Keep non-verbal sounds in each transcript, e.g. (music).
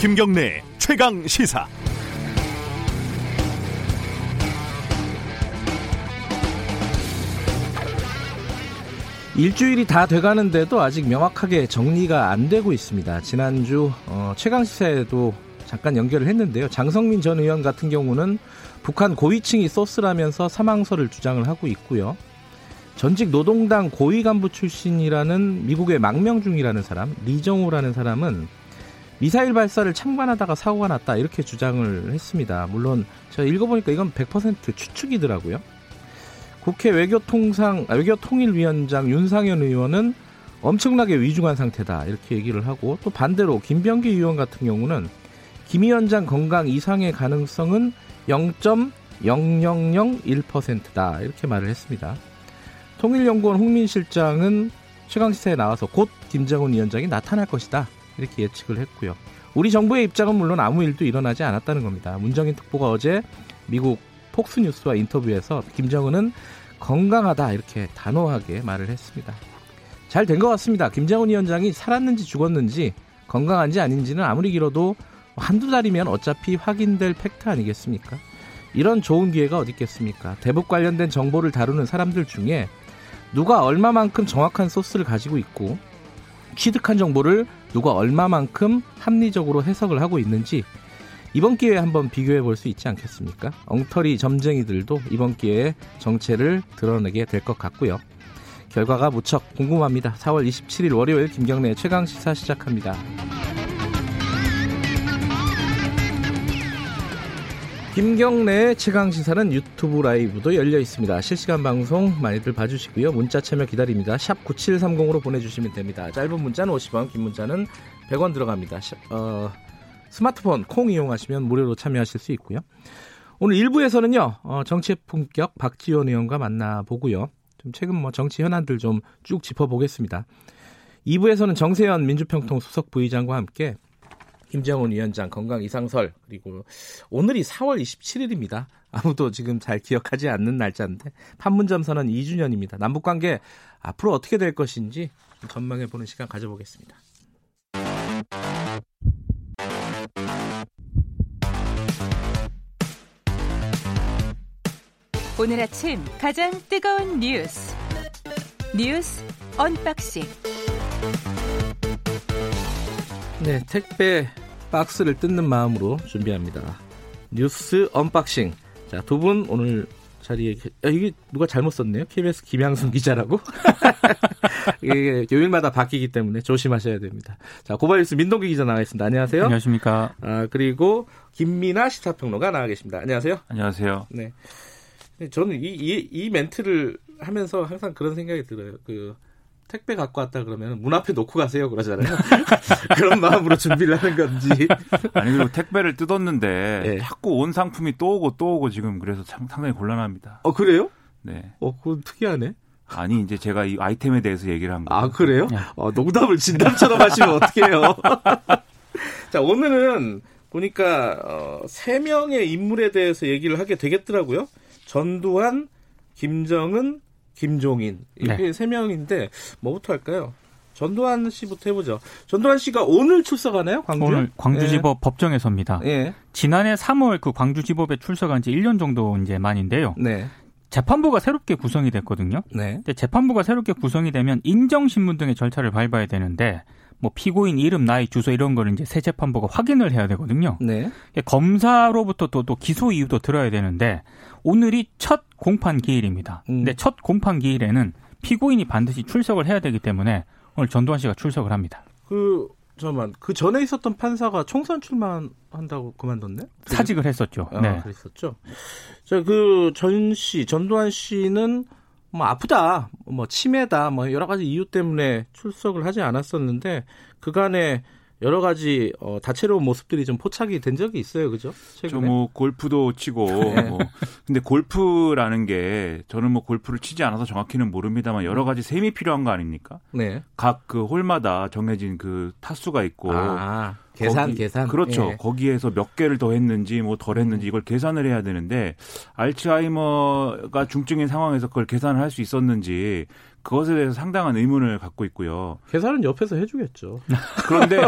김경래 최강 시사. 일주일이 다 돼가는데도 아직 명확하게 정리가 안 되고 있습니다. 지난주 어, 최강 시사에도 잠깐 연결을 했는데요. 장성민 전 의원 같은 경우는 북한 고위층이 소스라면서 사망설을 주장을 하고 있고요. 전직 노동당 고위 간부 출신이라는 미국의 망명 중이라는 사람, 리정우라는 사람은 미사일 발사를 참관하다가 사고가 났다 이렇게 주장을 했습니다. 물론 제가 읽어보니까 이건 100% 추측이더라고요. 국회 외교통상 아, 외교통일위원장 윤상현 의원은 엄청나게 위중한 상태다 이렇게 얘기를 하고 또 반대로 김병기 의원 같은 경우는 김 위원장 건강 이상의 가능성은 0.0001%다 이렇게 말을 했습니다. 통일연구원 홍민 실장은 최강시사에 나와서 곧 김정은 위원장이 나타날 것이다 이렇게 예측을 했고요. 우리 정부의 입장은 물론 아무 일도 일어나지 않았다는 겁니다. 문정인 특보가 어제 미국 폭스 뉴스와 인터뷰에서 김정은은 건강하다 이렇게 단호하게 말을 했습니다. 잘 된 것 같습니다. 김정은 위원장이 살았는지 죽었는지 건강한지 아닌지는 아무리 길어도 한두 달이면 어차피 확인될 팩트 아니겠습니까? 이런 좋은 기회가 어디 있겠습니까? 대북 관련된 정보를 다루는 사람들 중에 누가 얼마만큼 정확한 소스를 가지고 있고 취득한 정보를 누가 얼마만큼 합리적으로 해석을 하고 있는지 이번 기회에 한번 비교해 볼 수 있지 않겠습니까? 엉터리 점쟁이들도 이번 기회에 정체를 드러내게 될 것 같고요. 결과가 무척 궁금합니다. 4월 27일 월요일 김경래 최강 시사 시작합니다. 김경래 최강 시사는 유튜브 라이브도 열려 있습니다. 실시간 방송 많이들 봐주시고요. 문자 참여 기다립니다. 샵 9730으로 보내주시면 됩니다. 짧은 문자는 50원, 긴 문자는 100원 들어갑니다. 어, 스마트폰 콩 이용하시면 무료로 참여하실 수 있고요. 오늘 1부에서는요, 어, 정치의 품격 박지원 의원과 만나보고요. 좀 최근 뭐 정치 현안들 좀 쭉 짚어보겠습니다. 2부에서는 정세현 민주평통 수석 부의장과 함께 김정은 위원장 건강 이상설 그리고 오늘이 4월 27일입니다. 아무도 지금 잘 기억하지 않는 날짜인데 판문점 선언 2주년입니다. 남북 관계 앞으로 어떻게 될 것인지 전망해 보는 시간 가져보겠습니다. 오늘 아침 가장 뜨거운 뉴스 뉴스 unboxing 네, 택배 박스를 뜯는 마음으로 준비합니다. 뉴스 unboxing. 자, 두 분 오늘 자리에 야, 이게 누가 잘못 썼네요. KBS 김양순 기자라고. (laughs) 이게 요일마다 바뀌기 때문에 조심하셔야 됩니다. 자, 고발뉴스 민동기 기자 나와 있습니다. 안녕하세요. 안녕하십니까. 아, 그리고 김민아 시사평론가 나와 계십니다. 안녕하세요. 안녕하세요. 네. 저는 이, 이, 이 멘트를 하면서 항상 그런 생각이 들어요. 그 택배 갖고 왔다 그러면 문 앞에 놓고 가세요 그러잖아요. (laughs) 그런 마음으로 준비를 하는 건지. 아니 그리고 택배를 뜯었는데 네. 자꾸 온 상품이 또 오고 또 오고 지금 그래서 참 상당히 곤란합니다. 어 그래요? 네. 어 그건 특이하네. 아니 이제 제가 이 아이템에 대해서 얘기를 한 거예요. 아 그래요? 어, 농담을 진담처럼 하시면 어떡해요. (laughs) 자 오늘은 보니까 어, 세 명의 인물에 대해서 얘기를 하게 되겠더라고요. 전두환, 김정은, 김종인 이렇게 네. 세 명인데 뭐부터 할까요? 전두환 씨부터 해보죠. 전두환 씨가 오늘 출석하나요? 광주? 오늘 광주지법 법정에서입니다. 예. 지난해 3월 그 광주지법에 출석한 지 1년 정도 이제 만인데요. 네. 재판부가 새롭게 구성이 됐거든요. 네. 근데 재판부가 새롭게 구성이 되면 인정신문 등의 절차를 밟아야 되는데 뭐 피고인 이름, 나이, 주소 이런 거를 이제 새 재판부가 확인을 해야 되거든요. 네. 검사로부터 또, 또 기소 이유도 들어야 되는데 오늘이 첫 공판 기일입니다. 음. 근데 첫 공판 기일에는 피고인이 반드시 출석을 해야 되기 때문에 오늘 전두환 씨가 출석을 합니다. 그 잠깐만 그 전에 있었던 판사가 총선 출마한다고 그만뒀네? 사직을 했었죠. 아, 네. 그랬었죠. 자, 그전 씨, 전두환 씨는 뭐 아프다, 뭐 치매다, 뭐 여러 가지 이유 때문에 출석을 하지 않았었는데 그간에 여러 가지 어, 다채로운 모습들이 좀 포착이 된 적이 있어요, 그죠? 저뭐 골프도 치고 (laughs) 네. 뭐 근데 골프라는 게 저는 뭐 골프를 치지 않아서 정확히는 모릅니다만 여러 가지 셈이 필요한 거 아닙니까? 네. 각 그 홀마다 정해진 그 타수가 있고 아, 계산 거기- 계산. 그렇죠. 예. 거기에서 몇 개를 더 했는지 뭐 덜 했는지 이걸 계산을 해야 되는데 알츠하이머가 중증인 상황에서 그걸 계산을 할 수 있었는지 그것에 대해서 상당한 의문을 갖고 있고요. 계산은 옆에서 해주겠죠. (laughs) 그런데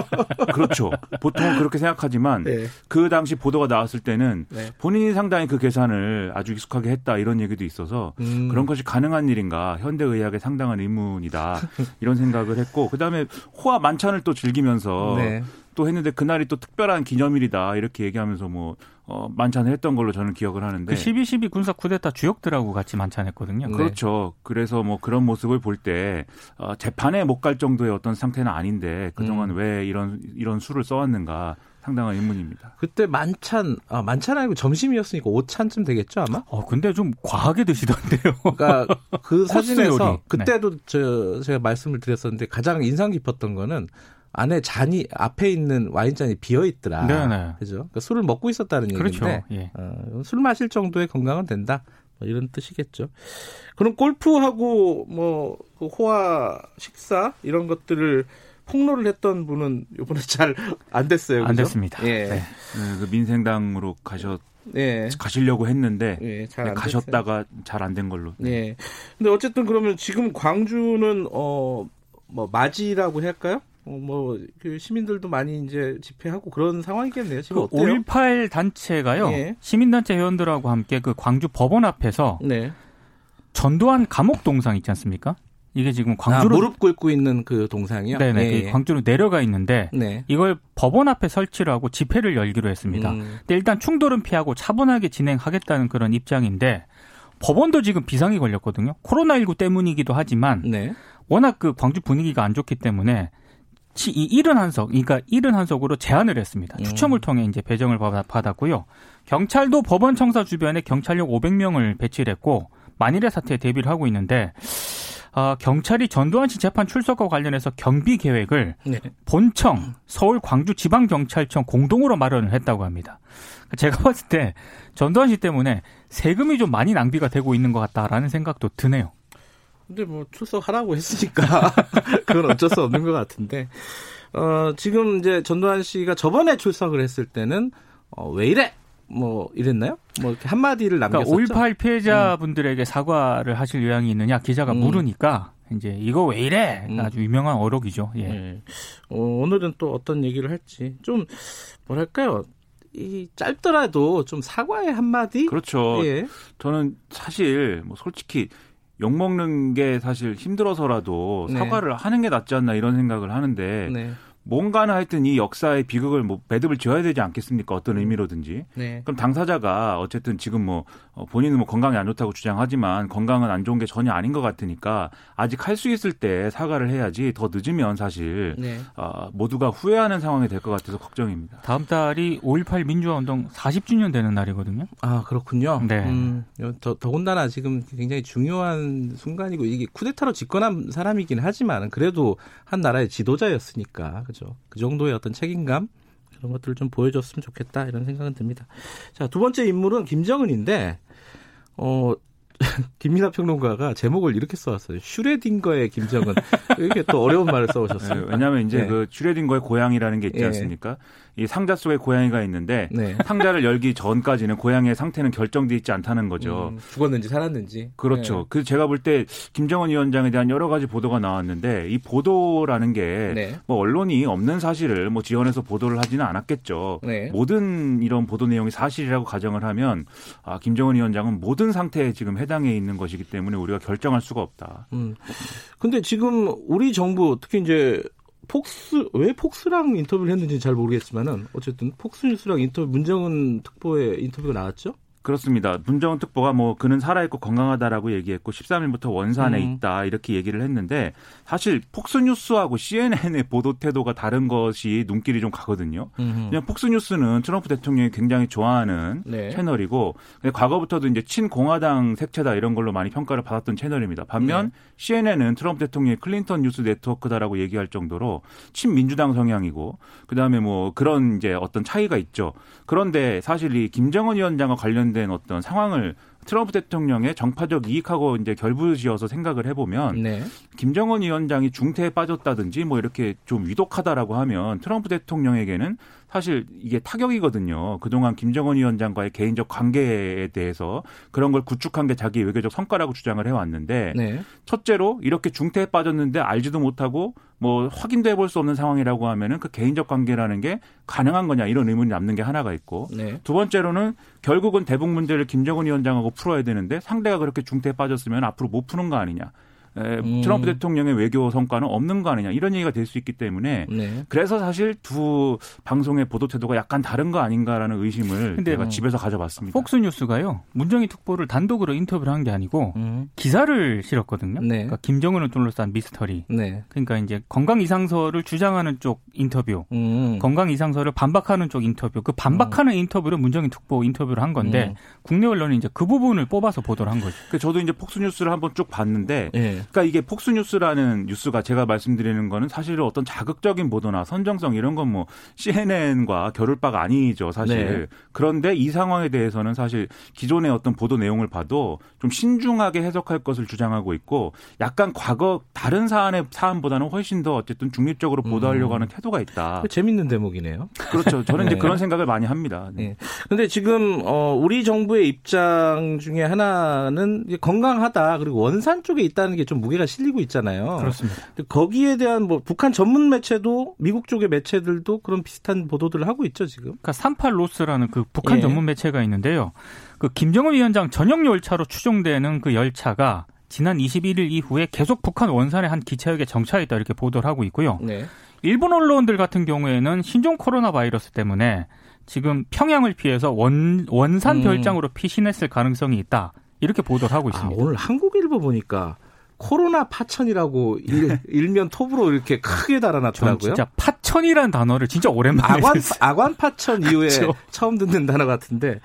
그렇죠. 보통은 그렇게 생각하지만 네. 그 당시 보도가 나왔을 때는 네. 본인이 상당히 그 계산을 아주 익숙하게 했다 이런 얘기도 있어서 음. 그런 것이 가능한 일인가 현대의학에 상당한 의문이다 이런 생각을 했고 그다음에 호화 만찬을 또 즐기면서 네. 또 했는데 그날이 또 특별한 기념일이다 이렇게 얘기하면서 뭐 어, 만찬을 했던 걸로 저는 기억을 하는데 그12.12 군사 쿠데타 주역들하고 같이 만찬했거든요. 네. 그렇죠. 그래서 뭐 그런 모습을 볼 때 어, 재판에 못 갈 정도의 어떤 상태는 아닌데 그동안 음. 왜 이런 이런 수를 써왔는가 상당한 의문입니다. 그때 만찬 아 만찬 아니고 점심이었으니까 오찬쯤 되겠죠 아마. 어, 근데 좀 과하게 드시던데요. 그러니까 그 (laughs) 사진에서 요리. 그때도 저 제가 말씀을 드렸었는데 가장 인상 깊었던 거는 안에 잔이 앞에 있는 와인 잔이 비어 있더라. 네네. 그죠? 그러니까 술을 먹고 있었다는 그렇죠. 얘기인데 예. 어, 술 마실 정도의 건강은 된다. 뭐 이런 뜻이겠죠. 그럼 골프하고 뭐 그 호화 식사 이런 것들을 폭로를 했던 분은 이번에 잘 안 됐어요. 안 그죠? 됐습니다. 예. 네. 네, 그 민생당으로 가셨 예. 가시려고 했는데 예, 잘안 가셨다가 잘 안 된 걸로. 네. 근데 어쨌든 그러면 지금 광주는 어 뭐 맞이라고 할까요? 어, 뭐그 시민들도 많이 이제 집회하고 그런 상황이겠네요. 지금 그 어때요? 5.18 단체가요. 예. 시민단체 회원들하고 함께 그 광주 법원 앞에서 네. 전두환 감옥 동상 있지 않습니까? 이게 지금 아, 광주로 무릎 꿇고 있는 그 동상이요? 네네 예, 그 예. 광주로 내려가 있는데 네. 이걸 법원 앞에 설치를 하고 집회를 열기로 했습니다. 음, 근데 일단 충돌은 피하고 차분하게 진행하겠다는 그런 입장인데 법원도 지금 비상이 걸렸거든요. 코로나19 때문이기도 하지만 네. 워낙 그 광주 분위기가 안 좋기 때문에 치- 이 71석, 그러니까 71석으로 제안을 했습니다. 음. 추첨을 통해 이제 배정을 받- 받았고요. 경찰도 법원 청사 주변에 경찰력 500명을 배치를 했고 만일의 사태에 대비를 하고 있는데 아, 경찰이 전두환 씨 재판 출석과 관련해서 경비 계획을 네. 본청, 서울 광주 지방 경찰청 공동으로 마련을 했다고 합니다. 제가 봤을 때 전두환 씨 때문에 세금이 좀 많이 낭비가 되고 있는 것 같다라는 생각도 드네요. 근데 뭐 출석하라고 했으니까 (laughs) 그건 어쩔 수 없는 것 같은데 어 지금 이제 전두환 씨가 저번에 출석을 했을 때는 어, 왜 이래 뭐 이랬나요? 뭐 이렇게 한 마디를 그러니까 남겼었죠. 5.18 피해자분들에게 사과를 하실 의향이 있느냐 기자가 음. 물으니까 이제 이거 왜 이래 음. 아주 유명한 어록이죠. 예. 예. 어, 오늘은 또 어떤 얘기를 할지 좀 뭐랄까요? 이 짧더라도 좀 사과의 한 마디. 그렇죠. 예. 저는 사실 뭐 솔직히 욕 먹는 게 사실 힘들어서라도 네. 사과를 하는 게 낫지 않나 이런 생각을 하는데 네. 뭔가는 하여튼 이 역사의 비극을 뭐 매듭을 지어야 되지 않겠습니까? 어떤 의미로든지. 네. 그럼 당사자가 어쨌든 지금 뭐 어, 본인은 뭐 건강이 안 좋다고 주장하지만 건강은 안 좋은 게 전혀 아닌 것 같으니까 아직 할 수 있을 때 사과를 해야지 더 늦으면 사실 네. 어, 모두가 후회하는 상황이 될 것 같아서 걱정입니다. 다음 달이 5.18 민주화운동 40주년 되는 날이거든요. 아 그렇군요. 네. 음, 더, 더군다나 지금 굉장히 중요한 순간이고 이게 쿠데타로 집권한 사람이긴 하지만 그래도 한 나라의 지도자였으니까 그죠. 그 정도의 어떤 책임감 그런 것들을 좀 보여줬으면 좋겠다 이런 생각은 듭니다. 자 두 번째 인물은 김정은인데 어. (laughs) 김민하 평론가가 제목을 이렇게 써왔어요. 슈레딩거의 김정은. 이렇게 또 어려운 말을 써오셨어요. 왜냐하면 이제 네. 그 슈레딩거의 고양이라는 게 있지 예. 않습니까? 이 상자 속에 고양이가 있는데 네. 상자를 열기 전까지는 고양이의 상태는 결정돼 있지 않다는 거죠. 음, 죽었는지 살았는지. 그렇죠. 그 제가 볼 때 김정은 위원장에 대한 여러 가지 보도가 나왔는데 이 보도라는 게 네. 뭐 언론이 없는 사실을 뭐 지원해서 보도를 하지는 않았겠죠. 네. 모든 이런 보도 내용이 사실이라고 가정을 하면 아, 김정은 위원장은 모든 상태에 지금 해당해 있는 것이기 때문에 우리가 결정할 수가 없다. 음. 근데 지금 우리 정부 특히 이제 폭스 왜 폭스랑 인터뷰를 했는지 잘 모르겠지만은 어쨌든 폭스 뉴스랑 인터뷰 문정은 특보의 인터뷰가 나왔죠. 그렇습니다. 문정은 특보가 뭐 그는 살아있고 건강하다라고 얘기했고 13일부터 원산에 음. 있다 이렇게 얘기를 했는데 사실 폭스뉴스하고 CNN의 보도 태도가 다른 것이 눈길이 좀 가거든요. 그냥 폭스뉴스는 트럼프 대통령이 굉장히 좋아하는 네. 채널이고 근데 과거부터도 이제 친공화당 색채다 이런 걸로 많이 평가를 받았던 채널입니다. 반면 네. CNN은 트럼프 대통령이 클린턴 뉴스 네트워크다라고 얘기할 정도로 친민주당 성향이고 그다음에 뭐 그런 이제 어떤 차이가 있죠. 그런데 사실 이 김정은 위원장과 관련 된 어떤 상황을 트럼프 대통령의 정파적 이익하고 이제 결부지어서 생각을 해보면 네. 김정은 위원장이 중태에 빠졌다든지 뭐 이렇게 좀 위독하다라고 하면 트럼프 대통령에게는 사실 이게 타격이거든요. 그동안 김정은 위원장과의 개인적 관계에 대해서 그런 걸 구축한 게 자기 외교적 성과라고 주장을 해왔는데 네. 첫째로 이렇게 중태에 빠졌는데 알지도 못하고 뭐 확인도 해볼 수 없는 상황이라고 하면은 그 개인적 관계라는 게 가능한 거냐 이런 의문이 남는 게 하나가 있고 네. 두 번째로는 결국은 대북 문제를 김정은 위원장하고 풀어야 되는데 상대가 그렇게 중태에 빠졌으면 앞으로 못 푸는 거 아니냐. 에, 음. 트럼프 대통령의 외교 성과는 없는 거 아니냐 이런 얘기가 될 수 있기 때문에 네. 그래서 사실 두 방송의 보도 태도가 약간 다른 거 아닌가라는 의심을 근데 제가 음. 집에서 가져봤습니다. 폭스 뉴스가요. 문정희 특보를 단독으로 인터뷰를 한 게 아니고 음. 기사를 실었거든요. 네. 그러니까 김정은을 둘러싼 미스터리. 네. 그러니까 이제 건강 이상설을 주장하는 쪽 인터뷰, 음. 건강 이상설을 반박하는 쪽 인터뷰. 그 반박하는 인터뷰를 문정희 특보 인터뷰를 한 건데 음. 국내 언론이 이제 그 부분을 뽑아서 보도를 한 거죠. 그 저도 이제 폭스 뉴스를 한번 쭉 봤는데 예. 그러니까 이게 폭스뉴스라는 뉴스가 제가 말씀드리는 거는 사실 어떤 자극적인 보도나 선정성 이런 건 뭐 CNN과 겨룰 바가 아니죠 사실. 네. 그런데 이 상황에 대해서는 사실 기존의 어떤 보도 내용을 봐도 좀 신중하게 해석할 것을 주장하고 있고 약간 과거 다른 사안의 사안보다는 훨씬 더 어쨌든 중립적으로 보도하려고 하는 태도가 있다. 그 재밌는 대목이네요. 그렇죠. 저는 이제 네. 그런 생각을 많이 합니다. 네. 네. 근데 지금 어 우리 정부의 입장 중에 하나는 건강하다 그리고 원산 쪽에 있다는 게좀 무게가 실리고 있잖아요. 그렇습니다. 거기에 대한 뭐 북한 전문 매체도 미국 쪽의 매체들도 그런 비슷한 보도들을 하고 있죠 지금. 그러니까 38 로스라는 그 북한 예. 전문 매체가 있는데요. 그 김정은 위원장 전용 열차로 추정되는 그 열차가 지난 21일 이후에 계속 북한 원산의 한 기차역에 정차했다 이렇게 보도를 하고 있고요. 네. 일본 언론들 같은 경우에는 신종 코로나 바이러스 때문에 지금 평양을 피해서 원, 원산 음. 별장으로 피신했을 가능성이 있다. 이렇게 보도를 하고 아, 있습니다. 오늘 한국일보 보니까 코로나 파천이라고 일, 일면 톱으로 이렇게 크게 전 달아놨더라고요. 진짜 파천이라는 단어를 진짜 오랜만에 아관 듣- 아관 파천 이후에 그렇죠. 처음 듣는 단어 같은데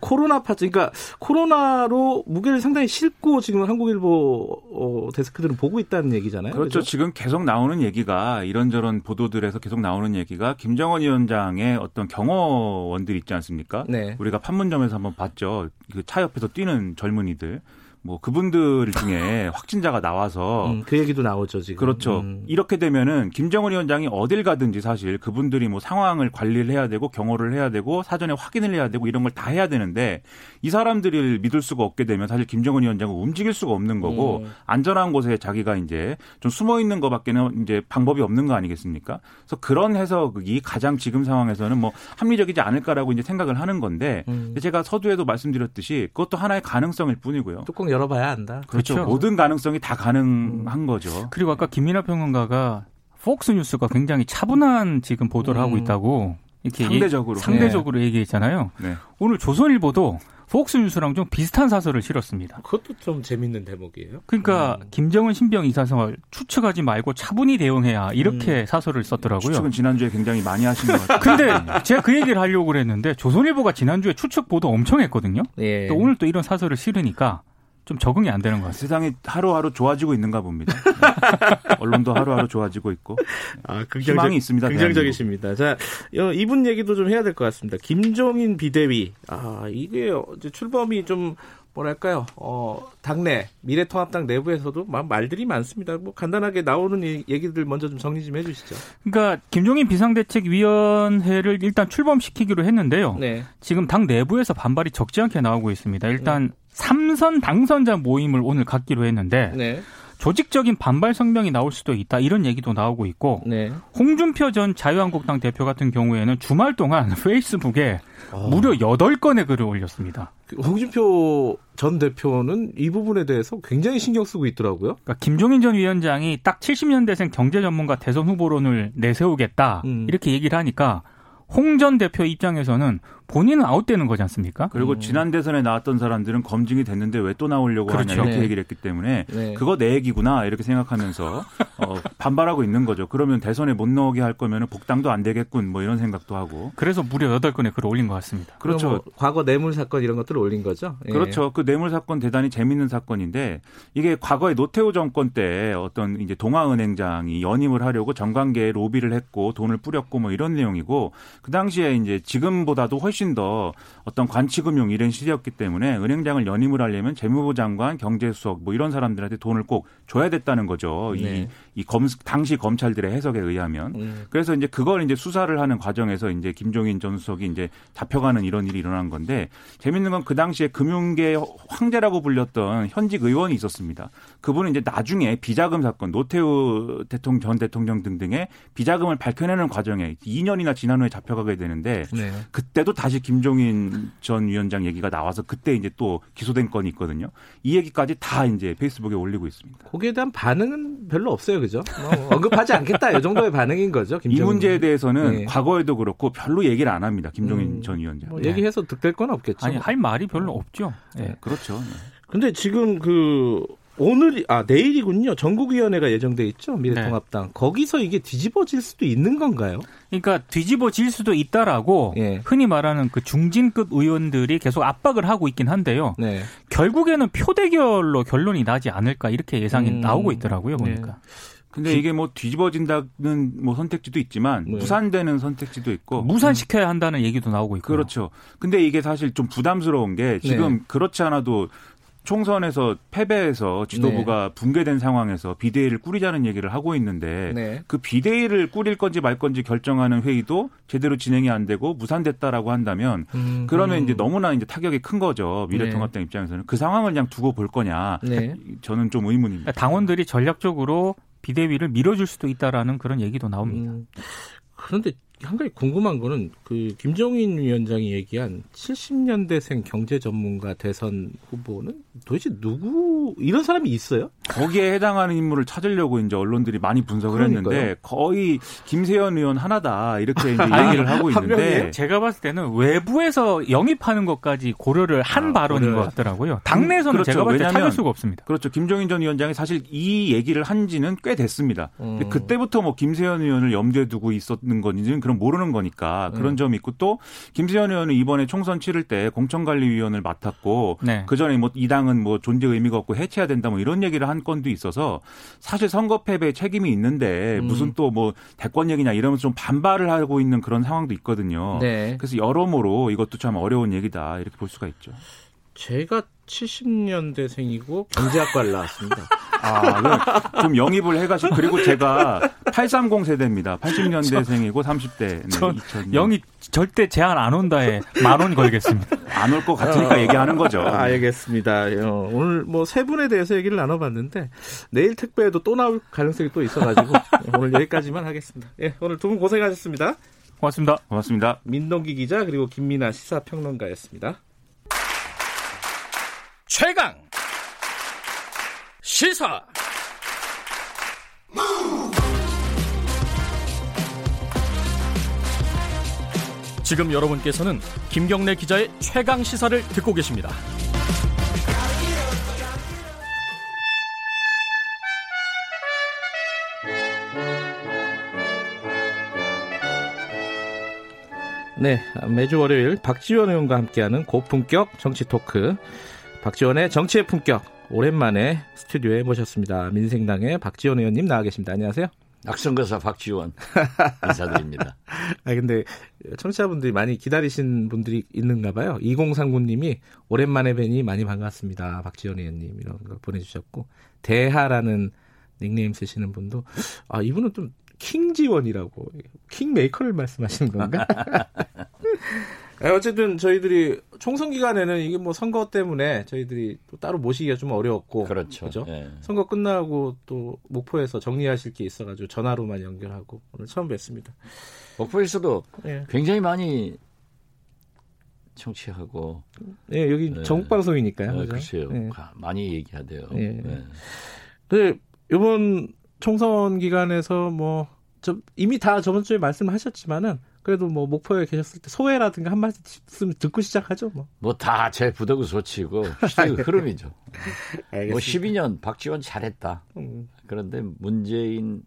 코로나 파천 그러니까 코로나로 무게를 상당히 싣고 지금 한국일보 어, 데스크들은 보고 있다는 얘기잖아요. 그렇죠. 지금 계속 나오는 얘기가 이런저런 보도들에서 계속 나오는 얘기가 김정은 위원장의 어떤 경호원들 있지 않습니까? 네. 우리가 판문점에서 한번 봤죠. 그 차 옆에서 뛰는 젊은이들. 뭐 그분들 중에 (laughs) 확진자가 나와서 음, 그 얘기도 나오죠 지금. 그렇죠. 음. 이렇게 되면은 김정은 위원장이 어딜 가든지 사실 그분들이 뭐 상황을 관리를 해야 되고 경호를 해야 되고 사전에 확인을 해야 되고 이런 걸 다 해야 되는데 이 사람들을 믿을 수가 없게 되면 사실 김정은 위원장은 움직일 수가 없는 거고 음. 안전한 곳에 자기가 이제 좀 숨어 있는 것밖에는 이제 방법이 없는 거 아니겠습니까? 그래서 그런 해석이 가장 지금 상황에서는 뭐 합리적이지 않을까라고 이제 생각을 하는 건데 음. 제가 서두에도 말씀드렸듯이 그것도 하나의 가능성일 뿐이고요. 뚜껑 열어봐야 안다. 그렇죠. 그렇죠. 모든 가능성이 다 가능한 거죠. 그리고 아까 김민하 평론가가 폭스 뉴스가 굉장히 차분한 지금 보도를 음. 하고 있다고 이렇게 상대적으로. 얘기- 상대적으로 얘기했잖아요. 네. 오늘 조선일보도 폭스 뉴스랑 좀 비슷한 사설을 실었습니다. 그것도 좀 재밌는 대목이에요. 그러니까 음. 김정은 신병 이사설 추측하지 말고 차분히 대응해야 이렇게 사설을 썼더라고요. 추측은 지난주에 굉장히 많이 하신 것 같아요. 근데 제가 그 얘기를 하려고 그랬는데 조선일보가 지난주에 추측 보도 엄청 했거든요. 예. 또 오늘 또 이런 사설을 실으니까 좀 적응이 안 되는 것 같아요. 세상이 하루하루 좋아지고 있는가 봅니다. (laughs) 네. 언론도 하루하루 좋아지고 있고 아, 희망이 있습니다. 긍정적이십니다. 자, 어, 이분 얘기도 좀 해야 될 것 같습니다. 김종인 비대위. 아, 이게 이제 출범이 좀 뭐랄까요? 어, 당내 미래통합당 내부에서도 막 말들이 많습니다. 뭐 간단하게 나오는 이 얘기들 먼저 좀 정리 좀 해주시죠. 그러니까 김종인 비상대책위원회를 일단 출범시키기로 했는데요. 네. 지금 당 내부에서 반발이 적지 않게 나오고 있습니다. 일단 삼선 당선자 모임을 오늘 갖기로 했는데 네. 조직적인 반발 성명이 나올 수도 있다 이런 얘기도 나오고 있고 네. 홍준표 전 자유한국당 대표 같은 경우에는 주말 동안 (laughs) 페이스북에 무려 8건의 글을 올렸습니다. 그 홍준표 전 대표는 이 부분에 대해서 굉장히 신경 쓰고 있더라고요. 그러니까 김종인 전 위원장이 딱 70년대생 경제 전문가 대선 후보론을 내세우겠다 음. 이렇게 얘기를 하니까 홍 전 대표 입장에서는 본인은 아웃되는 거지 않습니까? 그리고 음. 지난 대선에 나왔던 사람들은 검증이 됐는데 왜 또 나오려고 그렇죠. 하냐 이렇게 네. 얘기를 했기 때문에 네. 그거 내 얘기구나 이렇게 생각하면서 어, (laughs) 반발하고 있는 거죠. 그러면 대선에 못 나오게 할 거면 복당도 안 되겠군 뭐 이런 생각도 하고 그래서 무려 8건의 글을 올린 것 같습니다. 그렇죠. 뭐 과거 뇌물 사건 이런 것들을 올린 거죠. 예. 그렇죠. 그 뇌물 사건 대단히 재밌는 사건인데 이게 과거에 노태우 정권 때 어떤 이제 동아은행장이 연임을 하려고 정관계에 로비를 했고 돈을 뿌렸고 뭐 이런 내용이고 그 당시에 이제 지금보다도 훨씬 훨씬 더 어떤 관치금융 이런 시대였기 때문에 은행장을 연임을 하려면 재무부 장관, 경제수석 뭐 이런 사람들한테 돈을 꼭 줘야 됐다는 거죠. 네. 이, 이 검, 당시 검찰들의 해석에 의하면. 음. 그래서 이제 그걸 이제 수사를 하는 과정에서 이제 김종인 전 수석이 이제 잡혀가는 이런 일이 일어난 건데 재밌는 건 그 당시에 금융계 황제라고 불렸던 현직 의원이 있었습니다. 그분은 이제 나중에 비자금 사건, 노태우 대통령 전 대통령 등등의 비자금을 밝혀내는 과정에 2년이나 지난 후에 잡혀가게 되는데 네. 그때도 다시 김종인 전 위원장 얘기가 나와서 그때 이제 또 기소된 건이 있거든요. 이 얘기까지 다 이제 페이스북에 올리고 있습니다. 거기에 대한 반응은 별로 없어요, 그죠? 뭐 언급하지 않겠다, 이 정도의 반응인 거죠. 이 김정은. 문제에 대해서는 네. 과거에도 그렇고 별로 얘기를 안 합니다. 김종인 음, 전 위원장. 뭐 네. 얘기해서 득될 건 없겠죠. 아니 할 말이 별로 없죠. 예. 네, 그렇죠. 네. 근데 지금 그 오늘이 아 내일이군요. 전국위원회가 예정돼 있죠. 미래통합당. 거기서 이게 뒤집어질 수도 있는 건가요? 그러니까 뒤집어질 수도 있다라고 예. 흔히 말하는 그 중진급 의원들이 계속 압박을 하고 있긴 한데요. 네. 결국에는 표 대결로 결론이 나지 않을까 이렇게 예상이 음. 나오고 있더라고요. 보니까. 근데 이게 뭐 뒤집어진다는 뭐 선택지도 있지만 네. 무산되는 선택지도 있고 무산시켜야 한다는 얘기도 나오고 있고. 그렇죠. 근데 이게 사실 좀 부담스러운 게 지금 네. 그렇지 않아도 총선에서 패배해서 지도부가 붕괴된 상황에서 비대위를 꾸리자는 얘기를 하고 있는데 네. 그 비대위를 꾸릴 건지 말 건지 결정하는 회의도 제대로 진행이 안 되고 무산됐다라고 한다면 음, 그러면 음. 이제 너무나 이제 타격이 큰 거죠. 미래통합당 입장에서는 그 상황을 그냥 두고 볼 거냐. 네. 저는 좀 의문입니다. 당원들이 전략적으로 비대위를 밀어줄 수도 있다라는 그런 얘기도 나옵니다. 음, 그런데 한 가지 궁금한 거는 그 김종인 위원장이 얘기한 70년대생 경제 전문가 대선 후보는 도대체 누구 이런 사람이 있어요? 거기에 해당하는 인물을 찾으려고 이제 언론들이 많이 분석을 그러니까요. 했는데 거의 김세현 의원 하나다 이렇게 이제 (laughs) 얘기를 하고 한 있는데? 제가 봤을 때는 외부에서 영입하는 것까지 고려를 한 아, 발언인 고려를 것 같더라고요. 당내에서는 그렇죠. 제가 봤을 때 찾을 수가 없습니다. 그렇죠. 김종인 전 위원장이 사실 이 얘기를 한 지는 꽤 됐습니다. 근데 음. 그때부터 뭐 김세현 의원을 염두에 두고 있었는 건지는 그럼 모르는 거니까 그런 음. 점이 있고 또 김세현 의원은 이번에 총선 치를 때 공천관리위원을 맡았고 네. 그 전에 뭐 이 당은 뭐 존재 의미가 없고 해체해야 된다 뭐 이런 얘기를 한 건도 있어서 사실 선거 패배에 책임이 있는데 음. 무슨 또 뭐 대권 얘기냐 이러면서 좀 반발을 하고 있는 그런 상황도 있거든요. 네. 그래서 여러모로 이것도 참 어려운 얘기다 이렇게 볼 수가 있죠. 제가 70년대생이고 경제학과를 나왔습니다. 아, 그럼 좀 영입을 해가지고 그리고 제가 830 세대입니다. 80년대생이고 30대. 네, 전 2000년. 영이 절대 제한 안 온다에 만 원 걸겠습니다. 안 올 것 같으니까 얘기하는 거죠. 아, 알겠습니다. 어, 오늘 뭐 세 분에 대해서 얘기를 나눠봤는데 내일 택배에도 또 나올 가능성이 또 있어가지고 (laughs) 오늘 여기까지만 하겠습니다. 예, 오늘 두 분 고생하셨습니다. 고맙습니다. 고맙습니다. 민동기 기자 그리고 김민아 시사평론가였습니다. 최강 시사 지금 여러분께서는 김경래 기자의 최강 시사를 듣고 계십니다. 네, 매주 월요일 박지원 의원과 함께하는 고품격 정치 토크. 박지원의 정치의 품격. 오랜만에 스튜디오에 모셨습니다. 민생당의 박지원 의원님 나와 계십니다. 안녕하세요. 낙선거사 박지원 인사드립니다. (laughs) 아 근데 청취자분들이 많이 기다리신 분들이 있는가 봐요. 2039님이 오랜만에 뵈니 많이 반갑습니다. 박지원 의원님 이런 거 보내주셨고 대하라는 닉네임 쓰시는 분도 아 이분은 좀 킹지원이라고 킹메이커를 말씀하시는 건가? (laughs) 아, 어쨌든 저희들이 총선 기간에는 이게 뭐 선거 때문에 저희들이 또 따로 모시기가 좀 어려웠고 그렇죠. 그죠? 예. 선거 끝나고 또 목포에서 정리하실 게 있어가지고 전화로만 연결하고 오늘 처음 뵀습니다. 목포에서도 예. 굉장히 많이 청취하고 예, 여기 네. 전국 방송이니까요. 어, 그죠? 글쎄요 예. 가- 많이 얘기하대요. 예. 예. 그 이번 총선 기간에서 뭐좀 이미 다 저번 주에 말씀하셨지만은 그래도 뭐 목포에 계셨을 때 소회라든가 한 말씀 듣고 시작하죠. 뭐. 뭐다 제 부덕을 소치고 시대의 (laughs) 흐름이죠. 뭐 12년 박지원 잘했다. 음, 그런데 문재인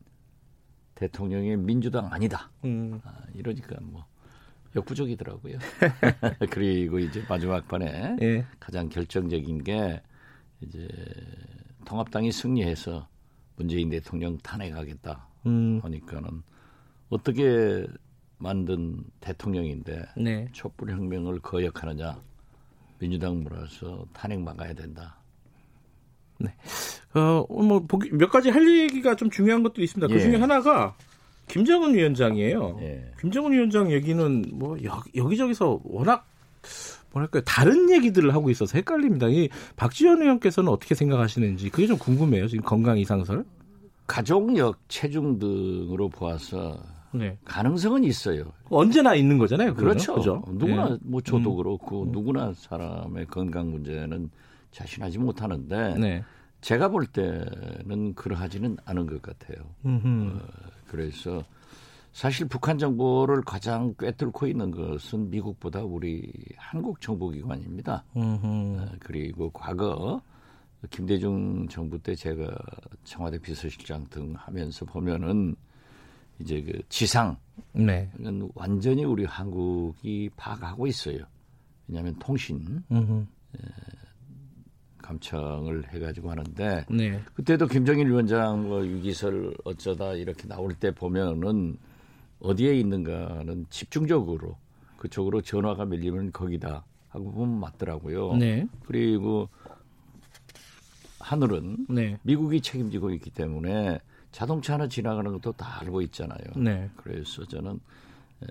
대통령의 민주당 아니다. 음, 아, 이러니까 뭐 역부족이더라고요. (laughs) (laughs) 그리고 이제 마지막 판에 예. 가장 결정적인 게 이제 통합당이 승리해서 문재인 대통령 탄핵하겠다 음, 하니까는 어떻게 만든 대통령인데 네. 촛불 혁명을 거역하느냐 민주당 몰아서 탄핵 막아야 된다. 어, 뭐몇 가지 할 얘기가 좀 중요한 것도 있습니다. 그 예. 중에 하나가 김정은 위원장이에요. 예. 김정은 위원장 얘기는 뭐 여, 여기저기서 워낙 뭐랄까요 다른 얘기들을 하고 있어서 헷갈립니다. 이 박지원 의원께서는 어떻게 생각하시는지 그게 좀 궁금해요. 지금 건강 이상설. 가족력, 체중 등으로 보아서 네. 가능성은 있어요. 언제나 있는 거잖아요. 그렇죠. 그죠? 누구나 네. 뭐 저도 음. 그렇고 누구나 사람의 건강 문제는 자신하지 못하는데 네. 제가 볼 때는 그러하지는 않은 것 같아요. 음흠. 그래서 사실 북한 정보를 가장 꿰뚫고 있는 것은 미국보다 우리 한국 정보기관입니다. 어, 그리고 과거 김대중 정부 때 제가 청와대 비서실장 등 하면서 보면은 이제 그 지상은 네. 완전히 우리 한국이 파악하고 있어요. 왜냐하면 통신 음흠. 감청을 해가지고 하는데 네. 그때도 김정일 위원장 뭐 유기설 어쩌다 이렇게 나올 때 보면은 어디에 있는가는 집중적으로 그쪽으로 전화가 밀리면 거기다 하고 보면 맞더라고요. 네. 그리고 하늘은 네. 미국이 책임지고 있기 때문에 자동차 하나 지나가는 것도 다 알고 있잖아요. 네. 그래서 저는 에,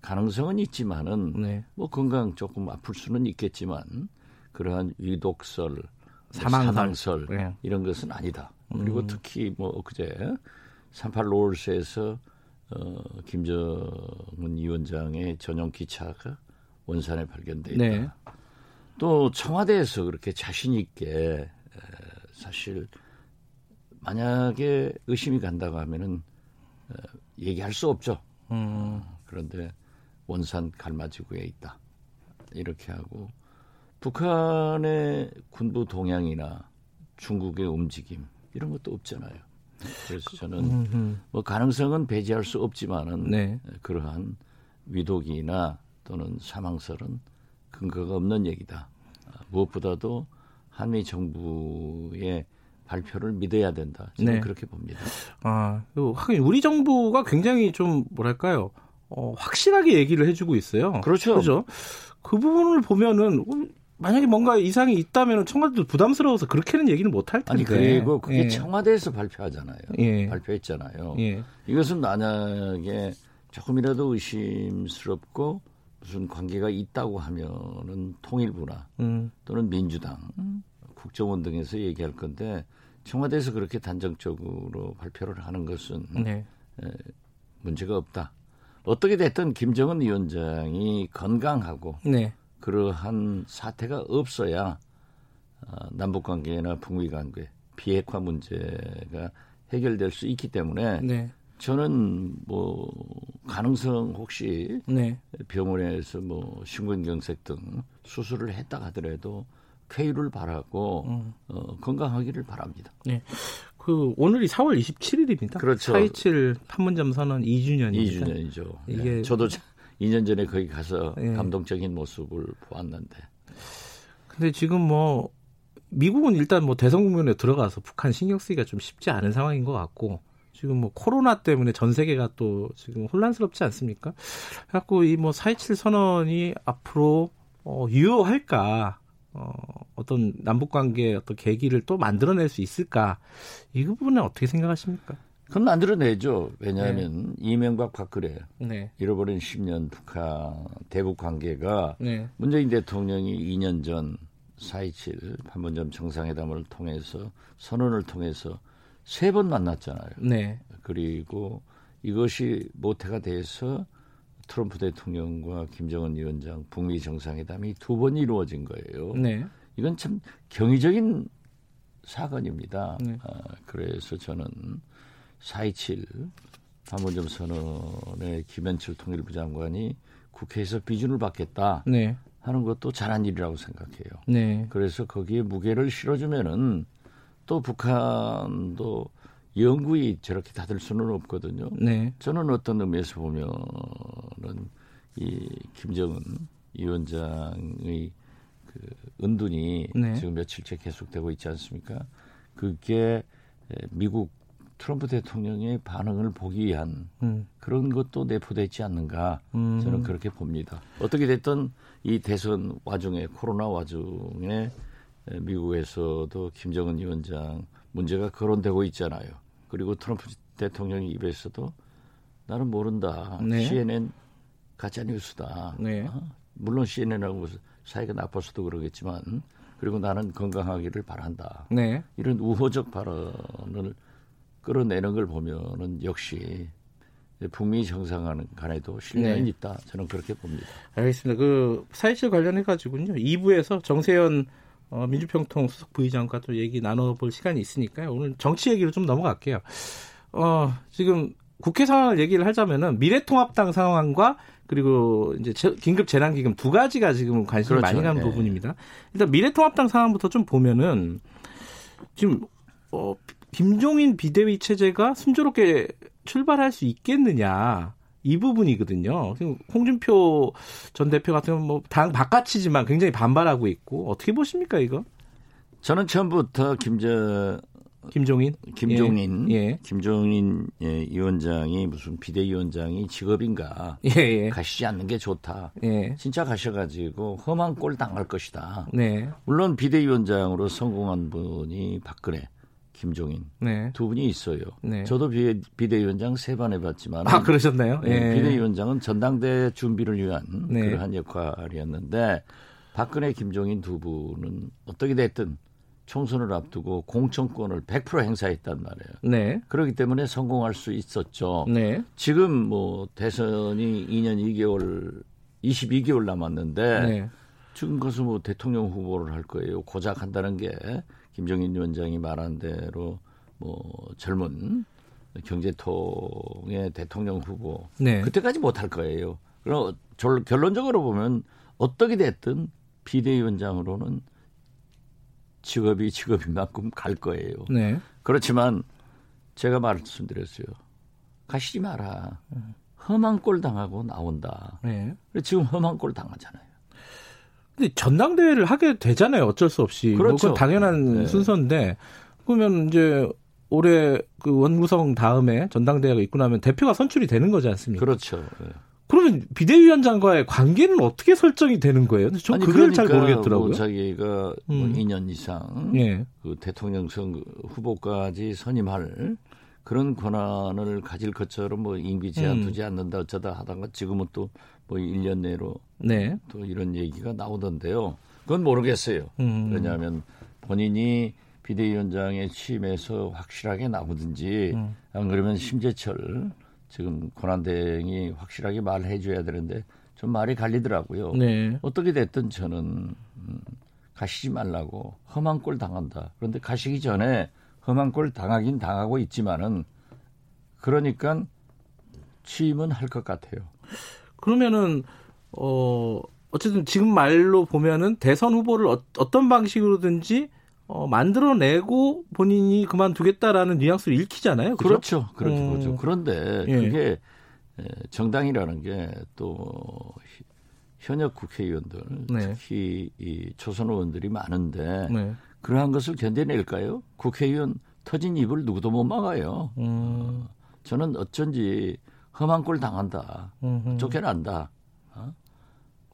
가능성은 있지만은 네. 뭐 건강 조금 아플 수는 있겠지만 그러한 위독설, 뭐 사망설. 사망설 네. 이런 것은 아니다. 그리고 음. 특히 뭐 엊그제 38 롤스에서 어, 김정은 위원장의 전용 기차가 원산에 발견돼 있다. 네. 또 청와대에서 그렇게 자신 있게 에, 사실 만약에 의심이 간다고 하면은 어, 얘기할 수 없죠. 음. 그런데 원산 갈마지구에 있다. 이렇게 하고 북한의 군부 동향이나 중국의 움직임 이런 것도 없잖아요. 그래서 저는. 뭐 가능성은 배제할 수 없지만은 네. 그러한 위독이나 또는 사망설은 근거가 없는 얘기다. 아, 무엇보다도 한미 정부의 발표를 믿어야 된다. 저는 네. 그렇게 봅니다. 아, 그 하긴 우리 정부가 굉장히 좀 뭐랄까요? 어, 확실하게 얘기를 해주고 있어요. 그렇죠. 그죠? 그 부분을 보면은 음, 만약에 뭔가 이상이 있다면 청와대도 부담스러워서 그렇게는 얘기를 못할 텐데. 아니 그리고 그게 예. 청와대에서 발표하잖아요. 예. 발표했잖아요. 예. 이것은 만약에 조금이라도 의심스럽고 무슨 관계가 있다고 하면은 통일부나 음. 또는 민주당, 국정원 등에서 얘기할 건데 청와대에서 그렇게 단정적으로 발표를 하는 것은 네. 문제가 없다. 어떻게 됐든 김정은 위원장이 건강하고 네. 그러한 사태가 없어야 어, 남북 관계나 북미 관계 비핵화 문제가 해결될 수 있기 때문에 네. 저는 뭐 가능성 혹시 네. 병원에서 뭐 심근경색 등 수술을 했다 하더라도 쾌유를 바라고 음. 어, 건강하기를 바랍니다. 그 오늘이 4월 27일입니다. 그렇죠. 4.27 판문점 선언 2주년입니다. 2주년이죠. 이게- 저도 2년 전에 거기 가서 예. 감동적인 모습을 보았는데 근데 지금 뭐 미국은 일단 뭐 대선 국면에 들어가서 북한 신경 쓰기가 좀 쉽지 않은 상황인 것 같고 지금 뭐 코로나 때문에 전 세계가 또 지금 혼란스럽지 않습니까? 그래갖고 이 뭐 4.27 선언이 앞으로 어, 유효할까? 어, 어떤 남북 관계의 어떤 계기를 또 만들어낼 수 있을까? 이 부분은 어떻게 생각하십니까? 그건 만들어내죠. 왜냐하면 이명박 박근혜 네, 잃어버린 10년 북한 대북 관계가 네, 문재인 대통령이 2년 전 4.27 판문점 정상회담을 통해서 선언을 통해서 세 번 만났잖아요. 네, 그리고 이것이 모태가 돼서 트럼프 대통령과 김정은 위원장 북미 정상회담이 두 번 이루어진 거예요. 네, 이건 참 경이적인 사건입니다. 네. 아, 그래서 저는 4.27 판문점 선언에 김현철 통일부 장관이 국회에서 비준을 받겠다 네, 하는 것도 잘한 일이라고 생각해요. 네, 그래서 거기에 무게를 실어주면은 또 북한도 영구히 저렇게 닫을 수는 없거든요. 네, 저는 어떤 의미에서 보면은 이 김정은 위원장의 그 은둔이 네. 지금 며칠째 계속되고 있지 않습니까? 그게 미국 트럼프 대통령의 반응을 보기 위한 음. 그런 것도 내포되지 않는가 음. 저는 그렇게 봅니다. 어떻게 됐든 이 대선 와중에 코로나 와중에 에, 미국에서도 김정은 위원장 문제가 거론되고 있잖아요. 그리고 트럼프 대통령 입에서도 나는 모른다. 네. CNN 가짜 뉴스다. 네. 어? 물론 CNN하고 사이가 나빠서도 그러겠지만 그리고 나는 건강하기를 바란다. 네. 이런 우호적 발언을 끌어내는 걸 보면은 역시 북미 정상 간에도 신뢰는 네. 있다. 저는 그렇게 봅니다. 알겠습니다. 그 사회실 관련해 가지고요. 2부에서 정세현 어, 민주평통 수석 부의장과 또 얘기 나눠볼 시간이 있으니까요. 오늘 정치 얘기로 좀 넘어갈게요. 어, 지금 국회 상황을 얘기를 하자면은 미래통합당 상황과 그리고 이제 재- 긴급 재난기금 두 가지가 지금 관심을 그렇죠. 많이 가는 네. 부분입니다. 일단 미래통합당 상황부터 좀 보면은 지금 어, 김종인 비대위 체제가 순조롭게 출발할 수 있겠느냐 이 부분이거든요. 홍준표 전 대표 같은 경우는 뭐 당 바깥이지만 굉장히 반발하고 있고 어떻게 보십니까 이거? 저는 처음부터 김저 김종인 김종인 예. 예. 김종인 예, 위원장이 무슨 비대위원장이 직업인가 예, 예. 가시지 않는 게 좋다. 예. 진짜 가셔가지고 험한 꼴 당할 것이다. 네. 물론 비대위원장으로 성공한 분이 박근혜, 김종인 네. 두 분이 있어요. 네. 저도 비, 비대위원장 세 번 해봤지만 아, 그러셨나요? 예, 예. 비대위원장은 전당대 준비를 위한 네. 그러한 역할이었는데 박근혜, 김종인 두 분은 어떻게 됐든 총선을 앞두고 공천권을 100% 행사했단 말이에요. 네. 그렇기 때문에 성공할 수 있었죠. 네. 지금 뭐 대선이 2년 2개월, 22개월 남았는데 네. 지금 가서 뭐 대통령 후보를 할 거예요. 고작 한다는 게 김정인 위원장이 말한 대로 뭐 젊은 경제통의 대통령 후보 네. 그때까지 못할 거예요. 그럼 결- 결론적으로 보면 어떻게 됐든 비대위원장으로는 직업이 직업인 만큼 갈 거예요. 네. 그렇지만 제가 말씀드렸어요. 가시지 마라. 험한 꼴 당하고 나온다. 네. 그래서 지금 험한 꼴 당하잖아요. 근데 전당대회를 하게 되잖아요. 어쩔 수 없이. 뭐 그렇죠. 그건 당연한 네. 순서인데 그러면 이제 올해 그 원구성 다음에 전당대회가 있고 나면 대표가 선출이 되는 거지 않습니까? 그렇죠. 예. 그러면 비대위원장과의 관계는 어떻게 설정이 되는 거예요? 전 아니, 그걸 잘 그러니까 모르겠더라고요. 뭐 자기가 뭐 음. 2년 이상 예. 그 대통령 선거 후보까지 선임할 그런 권한을 가질 것처럼 뭐 임기 제한 음. 두지 않는다 어쩌다 하다가 지금은 또 뭐 1년 내로 네. 또 이런 얘기가 나오던데요. 그건 모르겠어요. 음. 왜냐하면 본인이 비대위원장에 취임해서 확실하게 나오든지 음. 안 그러면 심재철 지금 권한대행이 확실하게 말해줘야 되는데 좀 말이 갈리더라고요. 네. 어떻게 됐든 저는 음, 가시지 말라고 험한 꼴 당한다. 그런데 가시기 전에 험한 꼴 당하긴 당하고 있지만은 그러니까 취임은 할 것 같아요. 그러면은 어 어쨌든 지금 말로 보면은 대선 후보를 어, 떤 방식으로든지 어, 만들어내고 본인이 그만두겠다라는 뉘앙스를 읽히잖아요. 그렇죠. 그렇죠. 음. 그렇죠. 그런데 예. 그게 에, 정당이라는 게 또 현역 국회의원들 네. 특히 이 초선 의원들이 많은데 네. 그러한 것을 견뎌낼까요? 국회의원 터진 입을 누구도 못 막아요. 음, 저는 어쩐지 험한 꼴 당한다. 음, 쫓겨난다. 어?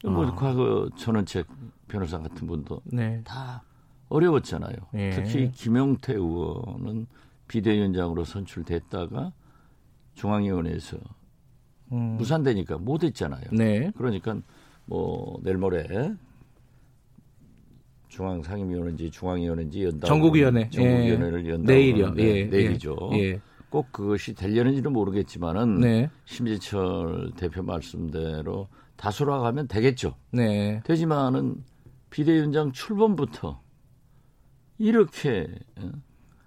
뭐 아. 과거 전원책 변호사 같은 분도 네. 다 어려웠잖아요. 예. 특히 김용태 의원은 비대위원장으로 선출됐다가 중앙위원회에서 음, 무산되니까 못했잖아요. 네. 그러니까 뭐 내일 모레 중앙 상임위원회인지 중앙위원회인지 연다. 전국위원회. 전국위원회를 연다. 내일이요. 예. 내일이죠. 예. 꼭 그것이 되려는지는 모르겠지만은 네. 심재철 대표 말씀대로 다수라 가면 되겠죠. 네. 되지만은 비대위원장 출범부터 이렇게 어,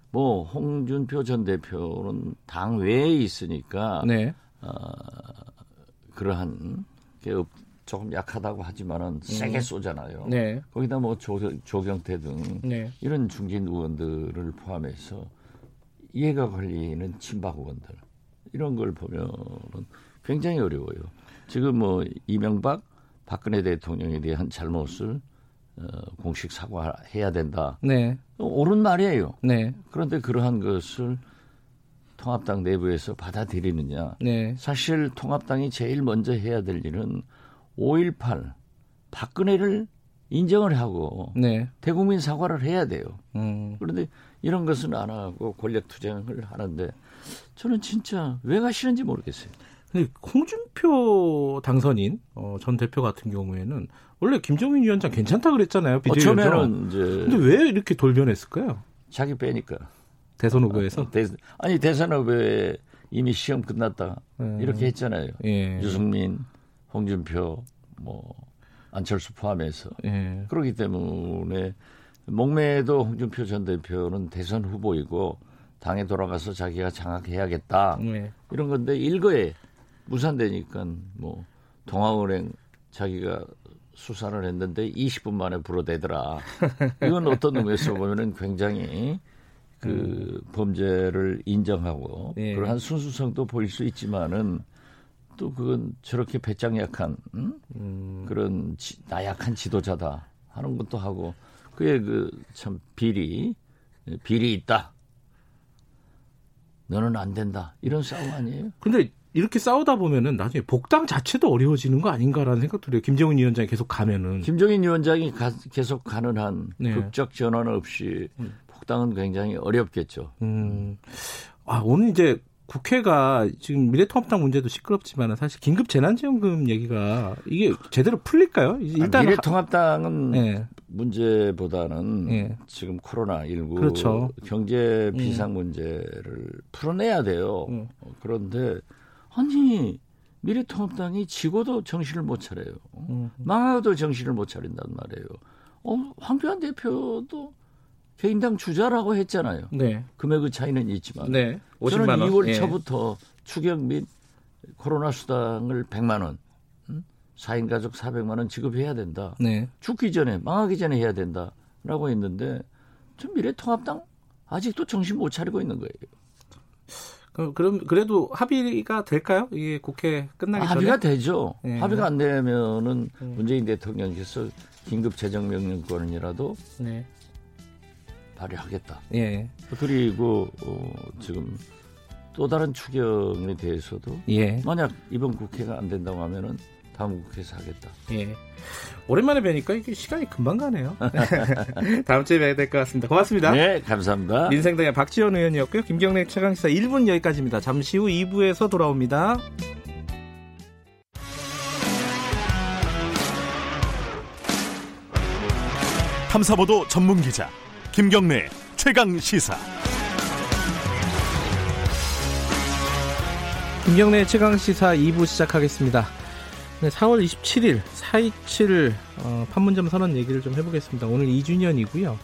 뭐 홍준표 전 대표는 당 외에 있으니까 네. 그러한 게 없- 조금 약하다고 하지만은 세게 쏘잖아요. 음. 네. 거기다 뭐 조, 조경태 등 네. 이런 중진 의원들을 포함해서 이해가 걸리는 친박 의원들 이런 걸 보면은 굉장히 어려워요. 지금 뭐 이명박 박근혜 대통령에 대한 잘못을 어, 공식 사과해야 된다. 네. 옳은 말이에요. 네. 그런데 그러한 것을 통합당 내부에서 받아들이느냐. 네. 사실 통합당이 제일 먼저 해야 될 일은 5.18 박근혜를 인정을 하고 네. 대국민 사과를 해야 돼요. 음. 그런데 이런 것은 안 하고 권력 투쟁을 하는데 저는 진짜 왜 가시는지 모르겠어요. 근데 홍준표 당선인 어, 전 대표 같은 경우에는 원래 김정인 위원장 괜찮다 그랬잖아요. 비대위원장. 어쩌면은 이제 근데 왜 이렇게 돌변했을까요? 자기 빼니까. 대선 후보에서. 대, 아니 대선 후보에 이미 시험 끝났다 음. 이렇게 했잖아요. 예. 유승민, 홍준표, 뭐 안철수 포함해서 예. 그렇기 때문에 목매도 홍준표 전 대표는 대선 후보이고 당에 돌아가서 자기가 장악해야겠다 예. 이런 건데 일거에 무산되니까 뭐 동아은행 자기가 수사를 했는데 20분 만에 불어대더라. (laughs) 이건 어떤 의미에서 보면은 굉장히 그 범죄를 인정하고 예. 그러한 순수성도 보일 수 있지만은 또 그건 저렇게 배짱 약한 응? 음. 그런 지, 나약한 지도자다 하는 것도 하고 그의 그참 비리 비리 있다. 너는 안 된다. 이런 싸움 아니에요? 근데 이렇게 싸우다 보면은 나중에 복당 자체도 어려워지는 거 아닌가라는 생각도 들어요. 김정은 위원장이 계속 가면은. 김종인 위원장이 가, 계속 가는 한 네. 극적 전환 없이 복당은 굉장히 어렵겠죠. 음. 아, 오늘 이제 국회가 지금 미래통합당 문제도 시끄럽지만 사실 긴급 재난지원금 얘기가 이게 제대로 풀릴까요? 일단 아, 미래통합당은 하... 네. 문제보다는 예. 지금 코로나 19 그렇죠. 경제 비상 문제를 풀어내야 돼요. 음. 어, 그런데 아니 미래통합당이 지고도 정신을 못 차려요. 음. 망하도 정신을 못 차린단 말이에요. 어, 황교안 대표도 개인당 주자라고 했잖아요. 네. 금액의 차이는 있지만 네. 저는 50만 원. 2월 예. 초부터 추경 및 코로나 수당을 100만 원, 음? 4인 가족 400만 원 지급해야 된다. 네. 죽기 전에 망하기 전에 해야 된다라고 했는데 좀 미래통합당 아직도 정신 못 차리고 있는 거예요. 그럼 그럼 그래도 합의가 될까요? 이게 국회 끝나기 전에. 합의가 되죠. 네. 합의가 안 되면은 음. 문재인 대통령께서 긴급 재정 명령권이라도 네. 발휘하겠다. 예. 그리고 어, 지금 또 다른 추경에 대해서도 예. 만약 이번 국회가 안 된다고 하면은 다음 국회에서 하겠다. 예. 오랜만에 뵈니까 이게 시간이 금방 가네요. (laughs) 다음 주에 뵈야 될 것 같습니다. 고맙습니다. 네, 감사합니다. 민생당의 박지원 의원이었고요. 김경래 최강시사 1분 여기까지입니다. 잠시 후 2부에서 돌아옵니다. 탐사보도 전문 기자 김경래 최강 시사. 김경래 최강 시사 2부 시작하겠습니다. 네, 4월 27일 427 어, 판문점 선언 얘기를 좀 해보겠습니다. 오늘 2주년이고요.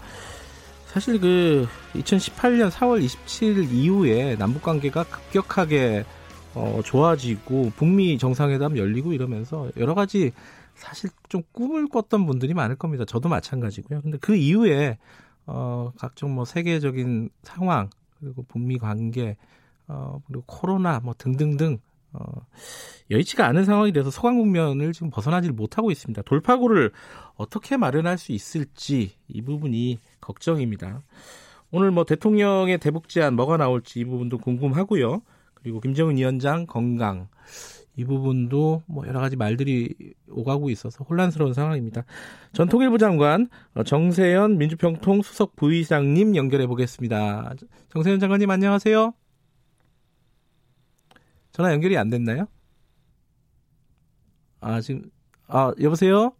사실 그 2018년 4월 27일 이후에 남북 관계가 급격하게 어, 좋아지고 북미 정상회담 열리고 이러면서 여러 가지 사실 좀 꿈을 꿨던 분들이 많을 겁니다. 저도 마찬가지고요. 근데 그 이후에 어, 각종 뭐 세계적인 상황 그리고 북미 관계 어, 그리고 코로나 뭐 등등등 어, 여의치가 않은 상황이 돼서 소강 국면을 지금 벗어나질 못하고 있습니다. 돌파구를 어떻게 마련할 수 있을지 이 부분이 걱정입니다. 오늘 뭐 대통령의 대북 제안 뭐가 나올지 이 부분도 궁금하고요. 그리고 김정은 위원장 건강 이 부분도 뭐 여러 가지 말들이 오가고 있어서 혼란스러운 상황입니다. 전 통일부 장관 어, 정세현 민주평통 수석 부의장님 연결해 보겠습니다. 정세현 장관님 안녕하세요. 전화 연결이 안 됐나요? 아, 지금, 아, 여보세요?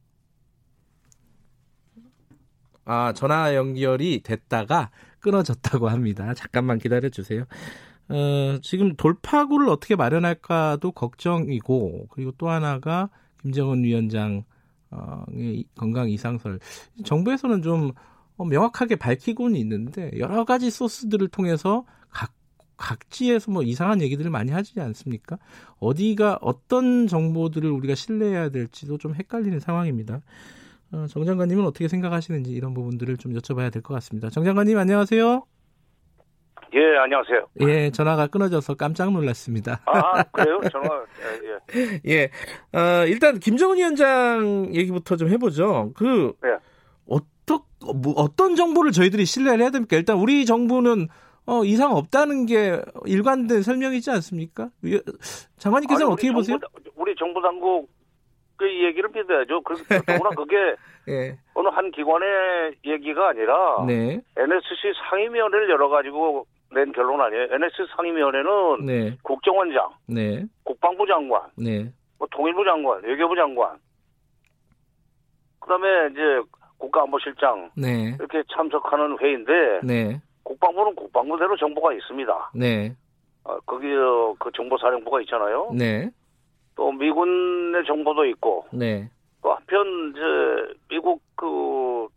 아, 전화 연결이 됐다가 끊어졌다고 합니다. 잠깐만 기다려 주세요. 어, 지금 돌파구를 어떻게 마련할까도 걱정이고, 그리고 또 하나가 김정은 위원장의 건강 이상설. 정부에서는 좀 어, 명확하게 밝히고는 있는데, 여러 가지 소스들을 통해서 각 각지에서 뭐 이상한 얘기들을 많이 하지 않습니까? 어디가 어떤 정보들을 우리가 신뢰해야 될지도 좀 헷갈리는 상황입니다. 어, 정 장관님은 어떻게 생각하시는지 이런 부분들을 좀 여쭤봐야 될 것 같습니다. 정 장관님 안녕하세요. 예, 안녕하세요. 예, 전화가 끊어져서 깜짝 놀랐습니다. 아, 그래요? 전화, 예, 예. (laughs) 예, 어, 일단 김정은 위원장 얘기부터 좀 해보죠. 그 네. 어떤 뭐, 어떤 정보를 저희들이 신뢰를 해야 됩니까? 일단 우리 정부는 어, 이상 없다는 게 일관된 설명이지 않습니까? 장관님께서는 어떻게 정부, 보세요? 우리 정부 당국 그 얘기를 믿어야죠. 그러나 그게 네. (laughs) 어느 한 기관의 얘기가 아니라 네. NSC 상임위원회를 열어가지고 낸 결론 아니에요. NSC 상임위원회는 네. 국정원장, 네. 국방부 장관, 네. 뭐 통일부 장관, 외교부 장관, 그다음에 이제 국가안보실장 네. 이렇게 참석하는 회의인데 네. 국방부는 국방부대로 정보가 있습니다. 네. 어, 거기 그 정보사령부가 있잖아요. 네. 또 미군의 정보도 있고. 네. 또 한편 이제 미국 그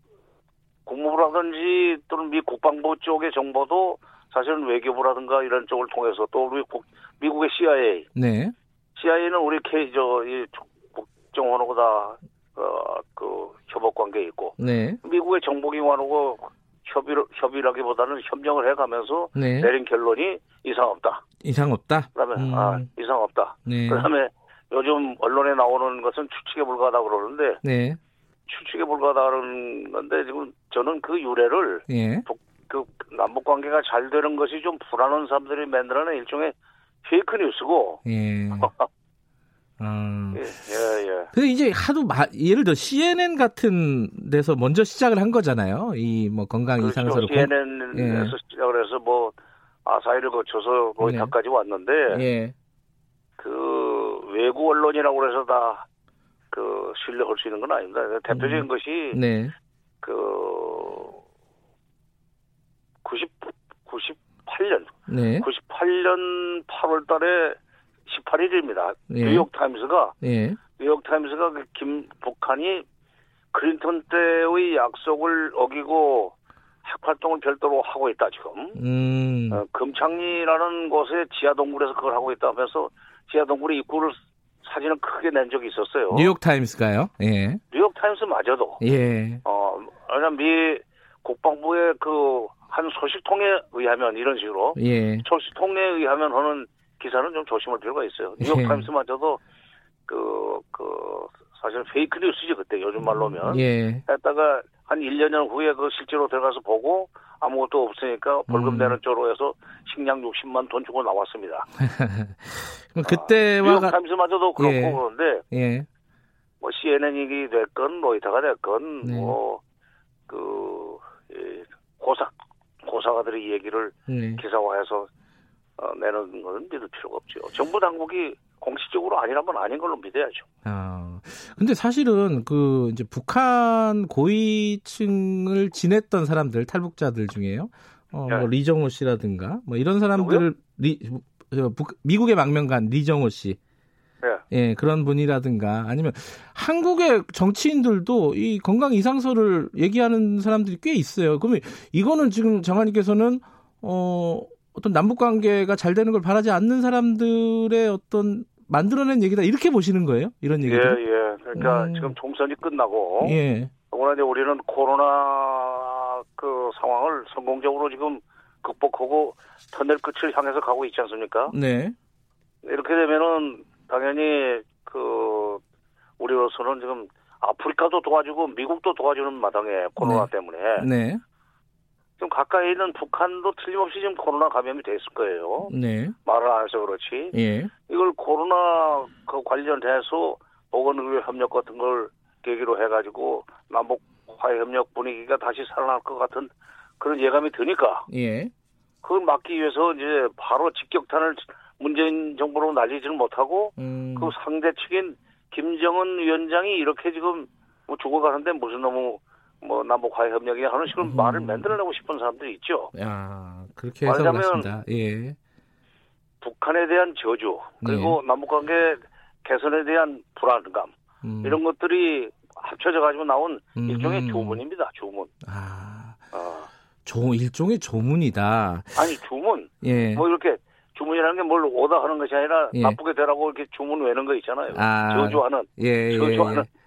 국무부라든지 또는 미 국방부 쪽의 정보도 사실은 외교부라든가 이런 쪽을 통해서 또 우리 국, 미국의 CIA. 네. CIA는 우리 K 저이 국정원하고 다 어 그 협업 관계 있고. 네. 미국의 정보기관하고 협의를 협의라기보다는 협력을 해가면서 네. 내린 결론이 이상 없다. 이상 없다. 그다음에 음. 아 이상 없다. 네. 그다음에 요즘 언론에 나오는 것은 추측에 불과하다 그러는데 네. 추측에 불과하다는 건데 지금 저는 그 유래를 예. 그 남북 관계가 잘 되는 것이 좀 불안한 사람들이 만들어낸 일종의 페이크 뉴스고. 예. 음. (laughs) 예, 예, 예. 근데 이제 하도 마, 예를 들어 CNN 같은 데서 먼저 시작을 한 거잖아요. 이 뭐 건강 그렇죠. 이상서를 CNN에서 예. 시작을 해서 뭐 아사히를 거쳐서 로이터까지 네. 왔는데 예. 그 외국 언론이라고 그래서 다 그 신뢰할 수 있는 건 아닙니다. 대표적인 음. 것이 네. 그 90, 98년, 네. 98년 8월 달에 18일입니다. 예. 뉴욕 타임스가, 예. 뉴욕 타임스가 그 김, 북한이 클린턴 때의 약속을 어기고 핵 활동을 별도로 하고 있다, 지금. 음. 어, 금창리라는 곳에 지하 동굴에서 그걸 하고 있다 하면서 지하 동굴의 입구를 사진을 크게 낸 적이 있었어요. 뉴욕 타임스가요? 예. 뉴욕 타임스마저도. 예. 어, 왜냐면 미 국방부의 그 한 소식통에 의하면 이런 식으로. 예. 소식통에 의하면 하는 기사는 좀 조심할 필요가 있어요. 예. 뉴욕타임스마저도 그, 그, 사실 페이크 뉴스지, 그때 요즘 말로면. 예. 했다가 한 1, 년 후에 그 실제로 들어가서 보고 아무것도 없으니까 벌금 음. 내는 쪽으로 해서 식량 60만 돈 주고 나왔습니다. (laughs) 그때와. 아, 뉴욕타임스마저도 그렇고 예. 그런데. 예. 뭐 CNN이 됐건 로이터가 됐건 네. 뭐그 예, 고사 고사가들의 얘기를 네. 기사화해서 어, 내는 것은 믿을 필요가 없죠. 정부 당국이 공식적으로 아니라면 아닌 걸로 믿어야죠. 아, 근데 사실은 그 이제 북한 고위층을 지냈던 사람들 탈북자들 중에요. 어, 네. 뭐 리정호 씨라든가 뭐 이런 사람들을 리, 북, 미국의 망명간 리정호 씨. 네. 예, 그런 분이라든가 아니면 한국의 정치인들도 이 건강 이상서를 얘기하는 사람들이 꽤 있어요. 그러면 이거는 지금 장관님께서는 어 어떤 남북 관계가 잘 되는 걸 바라지 않는 사람들의 어떤 만들어낸 얘기다 이렇게 보시는 거예요? 이런 얘기들? 예, 예. 그러니까 음. 지금 총선이 끝나고 예. 더구나 이제 우리는 코로나 그 상황을 성공적으로 지금 극복하고 터널 끝을 향해서 가고 있지 않습니까? 네. 이렇게 되면은 당연히 그 우리로서는 지금 아프리카도 도와주고 미국도 도와주는 마당에 코로나 네. 때문에 네. 좀 가까이 있는 북한도 틀림없이 지금 코로나 감염이 됐을 거예요. 네. 말을 안 해서 그렇지. 예. 이걸 코로나 그 관련해서 보건의료 협력 같은 걸 계기로 해가지고 남북 화해 협력 분위기가 다시 살아날 것 같은 그런 예감이 드니까. 예. 그걸 막기 위해서 이제 바로 직격탄을 문재인 정부로 날리지는 못하고 음. 그 상대 측인 김정은 위원장이 이렇게 지금 뭐 죽어가는데 무슨 너무 뭐 남북 화해 협력이 하는 식으로 음. 말을 만들어내고 싶은 사람들이 있죠. 야 그렇게 해서 그렇습니다. 예. 북한에 대한 저주 그리고 네. 남북 관계 개선에 대한 불안감 음. 이런 것들이 합쳐져 가지고 나온 음. 일종의 조문입니다. 조문. 아. 어. 조 일종의 조문이다. 아니 조문. 예. 뭐 이렇게 주문이라는 게 뭘 오다 하는 것이 아니라 예. 나쁘게 되라고 이렇게 주문 외는 거 있잖아요. 아. 저주하는. 예. 예 저주하는. 예.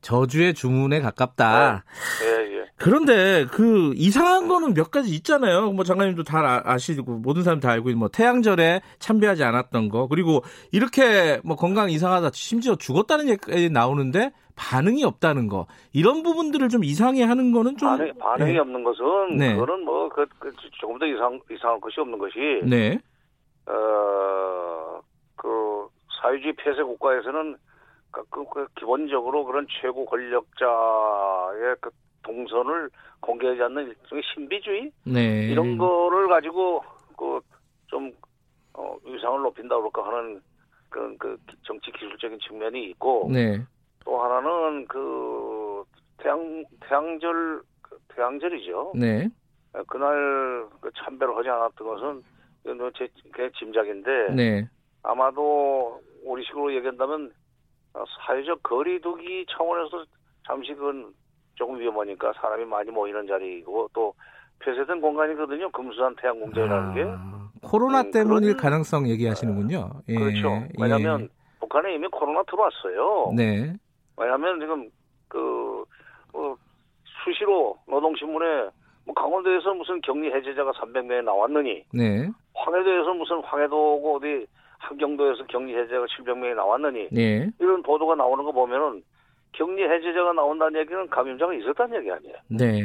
저주의 주문에 가깝다. 네. 예, 예. 그런데 그 이상한 거는 몇 가지 있잖아요. 뭐 장관님도 다 아, 시고 모든 사람 다 알고 있는 뭐 태양절에 참배하지 않았던 거 그리고 이렇게 뭐 건강 이상하다 심지어 죽었다는 얘기 나오는데 반응이 없다는 거 이런 부분들을 좀 이상해 하는 거는 좀 반응, 반응이 네. 없는 것은 네. 그거는 뭐 그, 그 조금 더 이상 이상한 것이 없는 것이 네. 어 그 사회주의 폐쇄 국가에서는 그, 그, 그 기본적으로 그런 최고 권력자의 그 동선을 공개하지 않는 일종의 신비주의 네. 이런 거를 가지고 그좀 어, 위상을 높인다 그럴까 하는 그런 그 정치 기술적인 측면이 있고 네. 또 하나는 그 태양 태양절 그 태양절이죠. 네. 그날 그 참배를 하지 않았던 것은 제, 제 짐작인데 네. 아마도 우리 식으로 얘기한다면 사회적 거리두기 차원에서 잠시 그건 조금 위험하니까 사람이 많이 모이는 자리이고 또 폐쇄된 공간이거든요. 금수산 태양공장이라는 아, 게. 코로나 음, 때문일 그런, 가능성 얘기하시는군요. 예, 그렇죠. 왜냐하면 예. 북한에 이미 코로나 들어왔어요. 네. 왜냐하면 지금 그 어, 수시로 노동신문에 뭐 강원도에서 무슨 격리 해제자가 300명이 나왔느니, 네. 황해도에서 무슨 황해도고 어디 함경도에서 격리 해제자가 700명이 나왔느니, 네. 이런 보도가 나오는 거 보면은 격리 해제자가 나온다는 얘기는 감염자가 있었다는 얘기 아니에요. 네.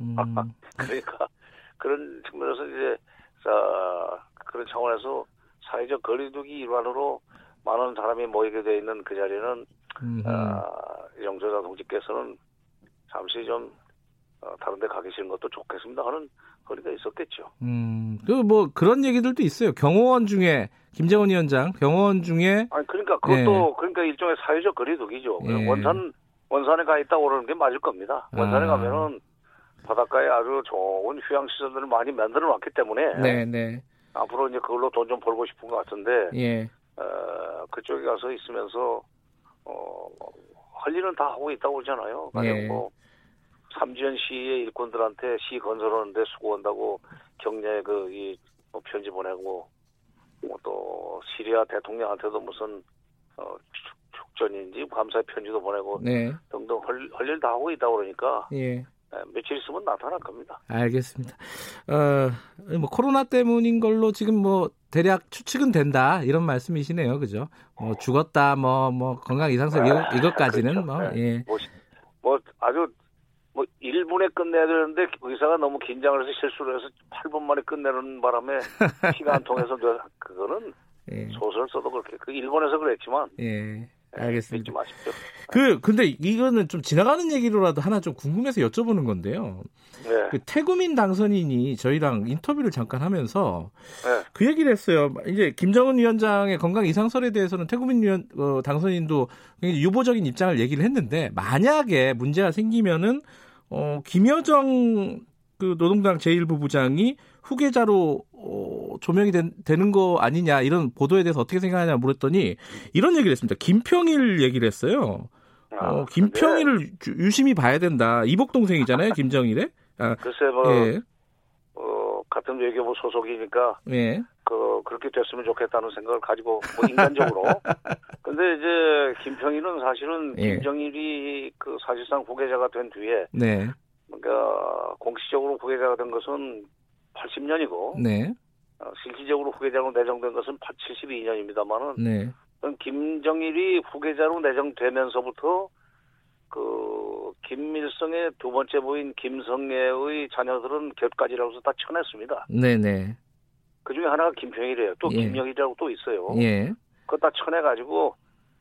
음. (laughs) 그러니까 그런 측면에서 이제 자, 그런 차원에서 사회적 거리두기 일환으로 많은 사람이 모이게 돼 있는 그 자리는 아, 영조자 동지께서는 잠시 좀 어, 다른 데 가 계시는 것도 좋겠습니다 하는 거리가 있었겠죠. 음, 그 뭐 그런 얘기들도 있어요. 경호원 중에 김정은 위원장 경호원 중에 아니 그러니까 그것도 예. 그러니까 일종의 사회적 거리두기죠. 예. 원산 원산에 가 있다 오르는 게 맞을 겁니다. 원산에 아. 가면은 바닷가에 아주 좋은 휴양 시설들을 많이 만들어 놨기 때문에 네, 네. 앞으로 이제 그걸로 돈 좀 벌고 싶은 것 같은데 예. 어, 그쪽에 가서 있으면서 어, 할 일은 다 하고 있다고 그러잖아요. 가령 예. 뭐 삼지연 시의 일꾼들한테 시 건설하는데 수고한다고 격려의 그이 뭐 편지 보내고 뭐 또 시리아 대통령한테도 무슨 어, 축전인지 감사의 편지도 보내고 네. 등등 할일다 하고 있다 고 그러니까 예. 네, 며칠 있으면 나타날 겁니다. 알겠습니다. 어, 뭐 코로나 때문인 걸로 지금 뭐 대략 추측은 된다 이런 말씀이시네요, 그죠? 뭐 죽었다, 뭐뭐 뭐 건강 이상설 이것, 아, 이것까지는 그렇죠. 뭐, 네. 예. 뭐, 뭐 아주 뭐 1분에 끝내야 되는데 의사가 너무 긴장을 해서 실수를 해서 8분 만에 끝내는 바람에 (laughs) 피가 안 통해서 그거는 예. 소설 써도 그렇게 그 일본에서 그랬지만 예. 네, 알겠습니다. 그 근데 이거는 좀 지나가는 얘기로라도 하나 좀 궁금해서 여쭤보는 건데요. 네. 그 태구민 당선인이 저희랑 인터뷰를 잠깐 하면서 네. 그 얘기를 했어요. 이제 김정은 위원장의 건강 이상설에 대해서는 태구민 위원 어, 당선인도 유보적인 입장을 얘기를 했는데 만약에 문제가 생기면은 어 김여정 그 노동당 제1부 부장이 후계자로 어, 조명이 된, 되는 거 아니냐 이런 보도에 대해서 어떻게 생각하냐 물었더니 이런 얘기를 했습니다. 김평일 얘기를 했어요. 아, 어, 김평일을 네. 유심히 봐야 된다. 이복 동생이잖아요, (laughs) 김정일의. 아, 글쎄 뭐 예. 어, 같은 외교부 소속이니까 예. 그 그렇게 됐으면 좋겠다는 생각을 가지고 뭐 인간적으로. (laughs) 근데 이제 김평일은 사실은 예. 김정일이 그 사실상 후계자가 된 뒤에 네. 그러니까 공식적으로 후계자가 된 것은 80년이고 네. 어, 실질적으로 후계자로 내정된 것은 72년입니다만은 네. 김정일이 후계자로 내정되면서부터 그 김밀성의 두 번째 부인 김성애의 자녀들은 곁가지라고서 다 쳐냈습니다. 네네. 네. 그 중에 하나가 김평일이에요. 또 예. 김영일이라고 또 있어요. 예. 그거 다 쳐내가지고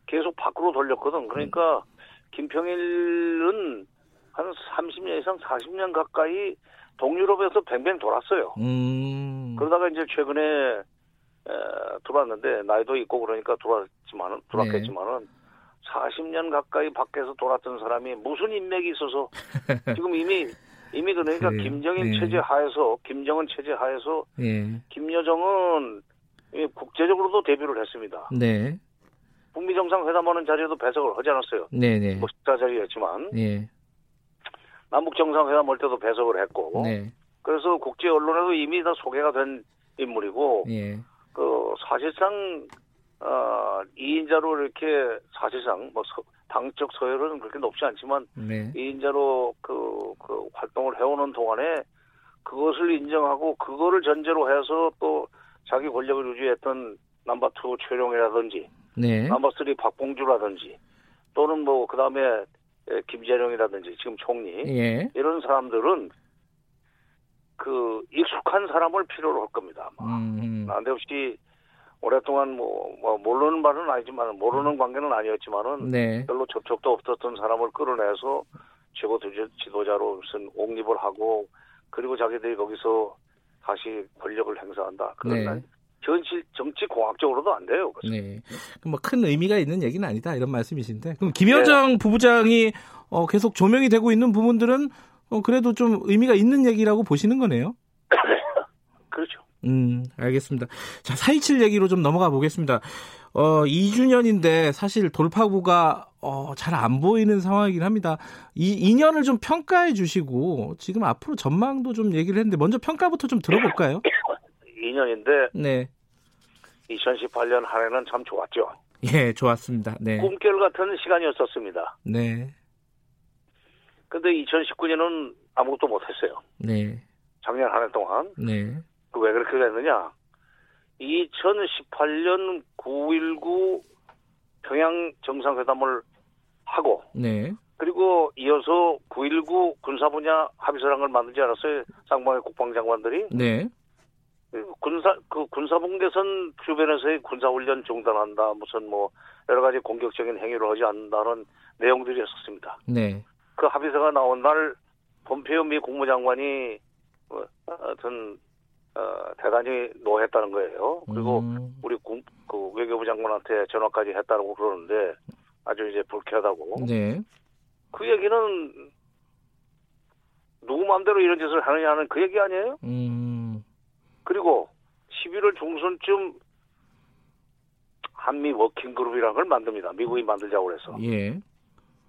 계속 밖으로 돌렸거든. 그러니까 김평일은 한 30년 이상 40년 가까이 동유럽에서 뱅뱅 돌았어요. 음. 그러다가 이제 최근에 에, 들어왔는데 나이도 있고 그러니까 돌았지만은 돌았겠지만은 네. 40년 가까이 밖에서 돌았던 사람이 무슨 인맥이 있어서 (laughs) 지금 이미 이미 그러니까 그래요. 김정인 네. 체제 하에서 김정은 체제 하에서 네. 김여정은 국제적으로도 데뷔를 했습니다. 네. 북미 정상회담하는 자리에도 배석을 하지 않았어요. 네네. 네. 뭐 식사 자리였지만. 네. 남북 정상회담 할 때도 배석을 했고 네. 그래서 국제 언론에도 이미 다 소개가 된 인물이고 예. 그 사실상 어 2인자로 이렇게 사실상 뭐 당적 서열은 그렇게 높지 않지만 네. 2인자로 그, 그 활동을 해오는 동안에 그것을 인정하고 그거를 전제로 해서 또 자기 권력을 유지했던 넘버2 최룡이라든지 네. 넘버3 박봉주라든지 또는 뭐 그다음에 김재룡이라든지 지금 총리 예. 이런 사람들은 그 익숙한 사람을 필요로 할 겁니다. 아마. 음. 난데없이 오랫동안 뭐, 뭐 모르는 말은 아니지만 모르는 관계는 아니었지만은 네. 별로 접촉도 없었던 사람을 끌어내서 최고 지도자로 무슨 옹립을 하고 그리고 자기들이 거기서 다시 권력을 행사한다. 그런 네. 정치 정치 공학적으로도 안 돼요. 네. 뭐 큰 의미가 있는 얘기는 아니다 이런 말씀이신데 그럼 김여정 네. 부부장이 어, 계속 조명이 되고 있는 부분들은 어, 그래도 좀 의미가 있는 얘기라고 보시는 거네요. (coughs) 그렇죠. 음, 알겠습니다. 자, 427 얘기로 좀 넘어가 보겠습니다. 어, 2주년인데 사실 돌파구가 어, 잘 안 보이는 상황이긴 합니다. 이 2년을 좀 평가해 주시고 지금 앞으로 전망도 좀 얘기를 했는데 먼저 평가부터 좀 들어볼까요? (coughs) 2년인데 네. 2018년 한 해는 참 좋았죠. 예, 좋았습니다. 네. 꿈결 같은 시간이었었습니다. 네. 근데 2019년은 아무것도 못했어요. 네. 작년 한 해 동안. 네. 그 왜 그렇게 됐느냐? 2018년 9.19 평양 정상회담을 하고. 네. 그리고 이어서 9.19 군사 분야 합의서란걸 만들지 않았어요? 상방의 국방장관들이. 네. 군사 그 군사봉대선 주변에서의 군사훈련 중단한다 무슨 뭐 여러 가지 공격적인 행위를 하지 않는다는 내용들이었었습니다. 네. 그 합의서가 나온 날 폼페이오 미 국무장관이 뭐, 하여튼 어, 대단히 노했다는 거예요. 그리고 음. 우리 군, 그 외교부 장관한테 전화까지 했다고 그러는데 아주 이제 불쾌하다고. 네. 그 얘기는 누구 마음대로 이런 짓을 하느냐는 그 얘기 아니에요? 음. 그리고 11월 중순쯤 한미 워킹 그룹이라는 걸 만듭니다. 미국이 만들자고 해서. 예.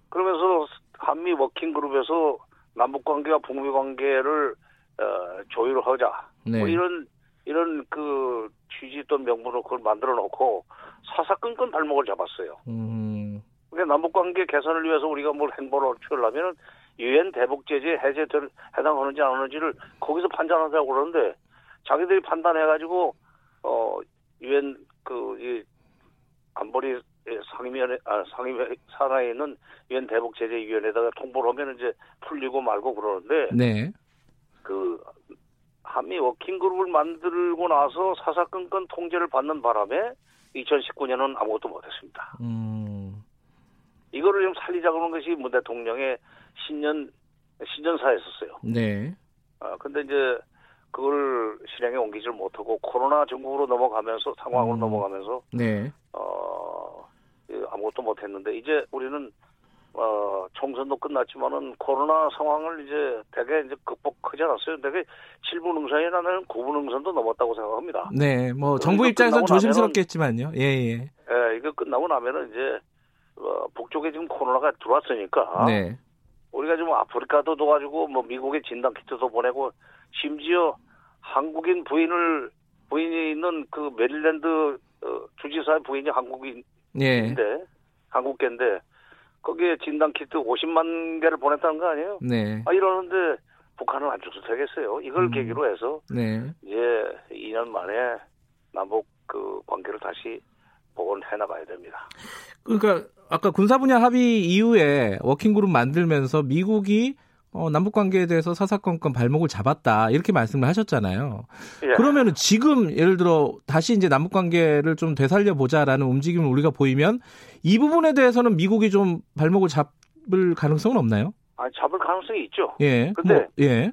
그러면서 한미 워킹 그룹에서 남북 관계와 북미 관계를 어, 조율하자. 네. 뭐 이런 이런 그 취지 또는 명분으로 그걸 만들어 놓고 사사건건 발목을 잡았어요. 음. 그러니까 남북 관계 개선을 위해서 우리가 뭘 행보를 취하려면 유엔 대북 제재 해제 해당하는지 안 하는지를 거기서 판단하자고 그러는데 자기들이 판단해가지고 어 유엔 그이 안보리 상임위원회 아 상임위 상하에 있는 유엔 대북 제재 위원회에다가 통보를 하면 이제 풀리고 말고 그러는데 네. 그 한미 워킹 그룹을 만들고 나서 사사건건 통제를 받는 바람에 2019년은 아무것도 못했습니다. 음. 이거를 좀 살리자고 하는 것이 문 대통령의 신년 신년사였었어요. 네. 아 근데 이제 그걸 실행에 옮기질 못하고 코로나 전국으로 넘어가면서 상황으로 음. 넘어가면서 네. 어 아무것도 못했는데 이제 우리는 어 총선도 끝났지만은 코로나 상황을 이제 대개 이제 극복하지 않았어요. 대개 7분 응선이라는 9분 응선도 넘었다고 생각합니다. 네, 뭐 정부 입장에서 조심스럽겠지만요. 예, 예. 예, 이거 끝나고 나면은 이제 어, 북쪽에 지금 코로나가 들어왔으니까 네. 우리가 지금 아프리카도 도와주고 뭐 미국에 진단 키트도 보내고 심지어 한국인 부인을 부인이 있는 그 메릴랜드 어, 주지사의 부인이 한국인인데 예. 한국계인데 거기에 진단 키트 50만 개를 보냈다는 거 아니에요? 네. 아 이러는데 북한은 안 줘도 되겠어요. 이걸 음. 계기로 해서 네. 이제 2년 만에 남북 그 관계를 다시 복원해 나가야 됩니다. 그러니까 아까 군사 분야 합의 이후에 워킹그룹 만들면서 미국이 어, 남북 관계에 대해서 사사건건 발목을 잡았다 이렇게 말씀을 하셨잖아요. 예. 그러면은 지금 예를 들어 다시 이제 남북 관계를 좀 되살려 보자라는 움직임을 우리가 보이면 이 부분에 대해서는 미국이 좀 발목을 잡을 가능성은 없나요? 아, 잡을 가능성이 있죠. 예. 근데 뭐, 예.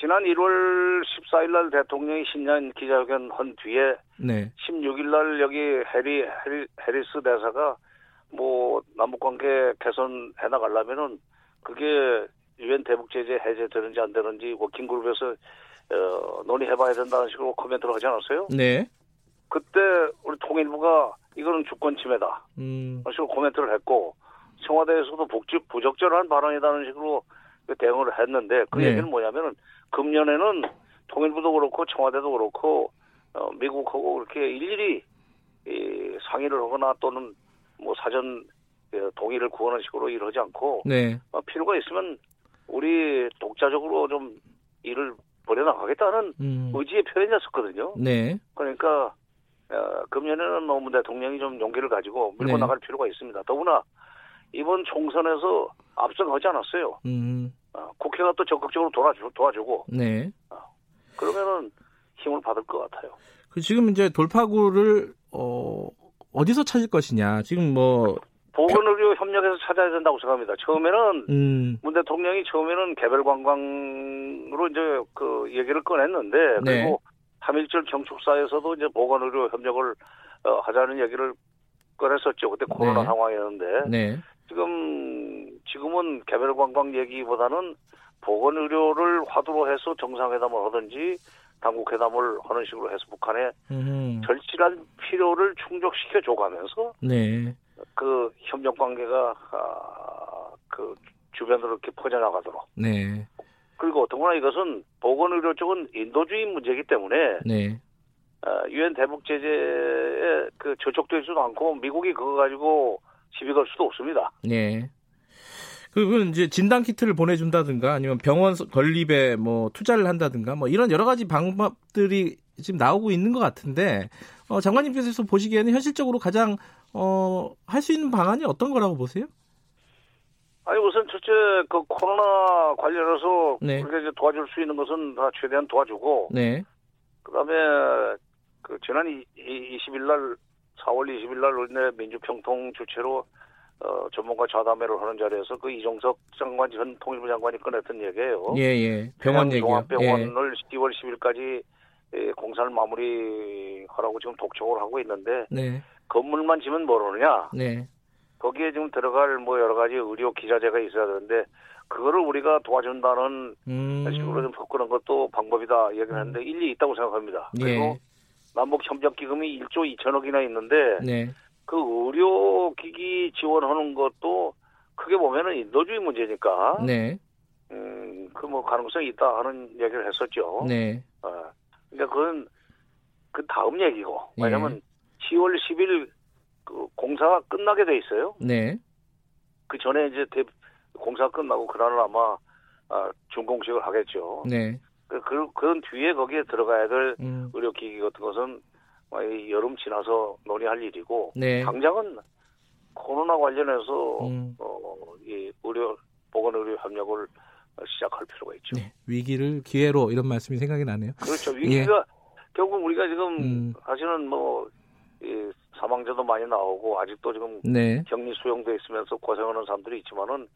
지난 1월 14일 날 대통령이 신년 기자회견 한 뒤에 네. 16일 날 여기 해리, 해리 해리스 대사가 뭐 남북 관계 개선해 나가려면은 그게 유엔 대북 제재 해제되는지 안 되는지 워킹 그룹에서 어, 논의해봐야 된다는 식으로 코멘트를 하지 않았어요? 네. 그때 우리 통일부가 이거는 주권 침해다. 음. 식으로 코멘트를 했고 청와대에서도 북적, 부적절한 발언이라는 식으로 대응을 했는데 그 네. 얘기는 뭐냐면은 금년에는 통일부도 그렇고 청와대도 그렇고 어, 미국하고 그렇게 일일이 이, 상의를 하거나 또는 뭐 사전 그 동의를 구하는 식으로 이러지 않고 네. 어, 필요가 있으면 우리 독자적으로 좀 일을 벌여나가겠다는 음. 의지의 표현이었었거든요. 네. 그러니까 어, 금년에는 노무 대통령이 좀 용기를 가지고 밀고 네. 나갈 필요가 있습니다. 더구나 이번 총선에서 앞서가지 않았어요. 음. 어, 국회가 또 적극적으로 도와주, 도와주고. 네. 어, 그러면은 힘을 받을 것 같아요. 그 지금 이제 돌파구를 어, 어디서 찾을 것이냐. 지금 뭐 보건의료 협력에서 찾아야 된다고 생각합니다. 처음에는 음. 문 대통령이 처음에는 개별 관광으로 이제 그 얘기를 꺼냈는데 네. 그리고 3.1절 경축사에서도 이제 보건의료 협력을 어, 하자는 얘기를 꺼냈었죠. 그때 코로나 네. 상황이었는데 네. 지금 지금은 개별 관광 얘기보다는 보건 의료를 화두로 해서 정상회담을 하든지 당국 회담을 하는 식으로 해서 북한에 음. 절실한 필요를 충족시켜 줘가면서 네. 그 협력 관계가 아, 그 주변으로 이렇게 퍼져나가도록. 네. 그리고 더구나 이것은 보건 의료 쪽은 인도주의 문제이기 때문에 네. 아, 유엔 대북 제재에 그 저촉되지도 않고 미국이 그거 가지고 시비 걸 수도 없습니다. 네. 그건 이제 진단 키트를 보내준다든가 아니면 병원 건립에 뭐 투자를 한다든가 뭐 이런 여러 가지 방법들이 지금 나오고 있는 것 같은데 어, 장관님께서 보시기에는 현실적으로 가장 어, 할 수 있는 방안이 어떤 거라고 보세요? 아니 우선 첫째 그 코로나 관련해서 네. 우리가 이제 도와줄 수 있는 것은 다 최대한 도와주고 네. 그다음에 그 지난 20일 날 4월 20일 날 우리나라 민주평통 주최로 어, 전문가 좌담회를 하는 자리에서 그 이종석 장관 전 통일부 장관이 꺼냈던 얘기예요. 예, 예. 병원 얘기요. 종합병원을 예. 10월 10일까지 예, 공사를 마무리하라고 지금 독촉을 하고 있는데 네. 건물만 지면 모르느냐? 네. 거기에 지금 들어갈 뭐 여러 가지 의료 기자재가 있어야 되는데 그거를 우리가 도와준다는 음. 식으로 좀 섞는 것도 방법이다 얘기를 하는데 음. 일리 있다고 생각합니다. 예. 그리고 남북 협력 기금이 1조 2천억이나 있는데 네. 그 의료기기 지원하는 것도 크게 보면은 인도주의 문제니까. 네. 음, 그 뭐 가능성이 있다 하는 얘기를 했었죠. 네. 어, 그러니까 그건 그 다음 얘기고. 예. 왜냐면 네. 10월 10일 그 공사가 끝나게 돼 있어요. 네. 그 전에 이제 대, 공사가 끝나고 그날은 아마 아, 준공식을 하겠죠. 네. 그, 그, 그런 뒤에 거기에 들어가야 될 음. 의료기기 같은 것은 여름 지나서 논의할 일이고 네. 당장은 코로나 관련해서 음. 어, 이 의료 보건 의료 협력을 시작할 필요가 있죠. 네. 위기를 기회로 이런 말씀이 생각이 나네요. 그렇죠. 위기가 예. 결국 우리가 지금 음. 사실은 뭐 이, 사망자도 많이 나오고 아직도 지금 네. 격리 수용돼 있으면서 고생하는 사람들이 있지만은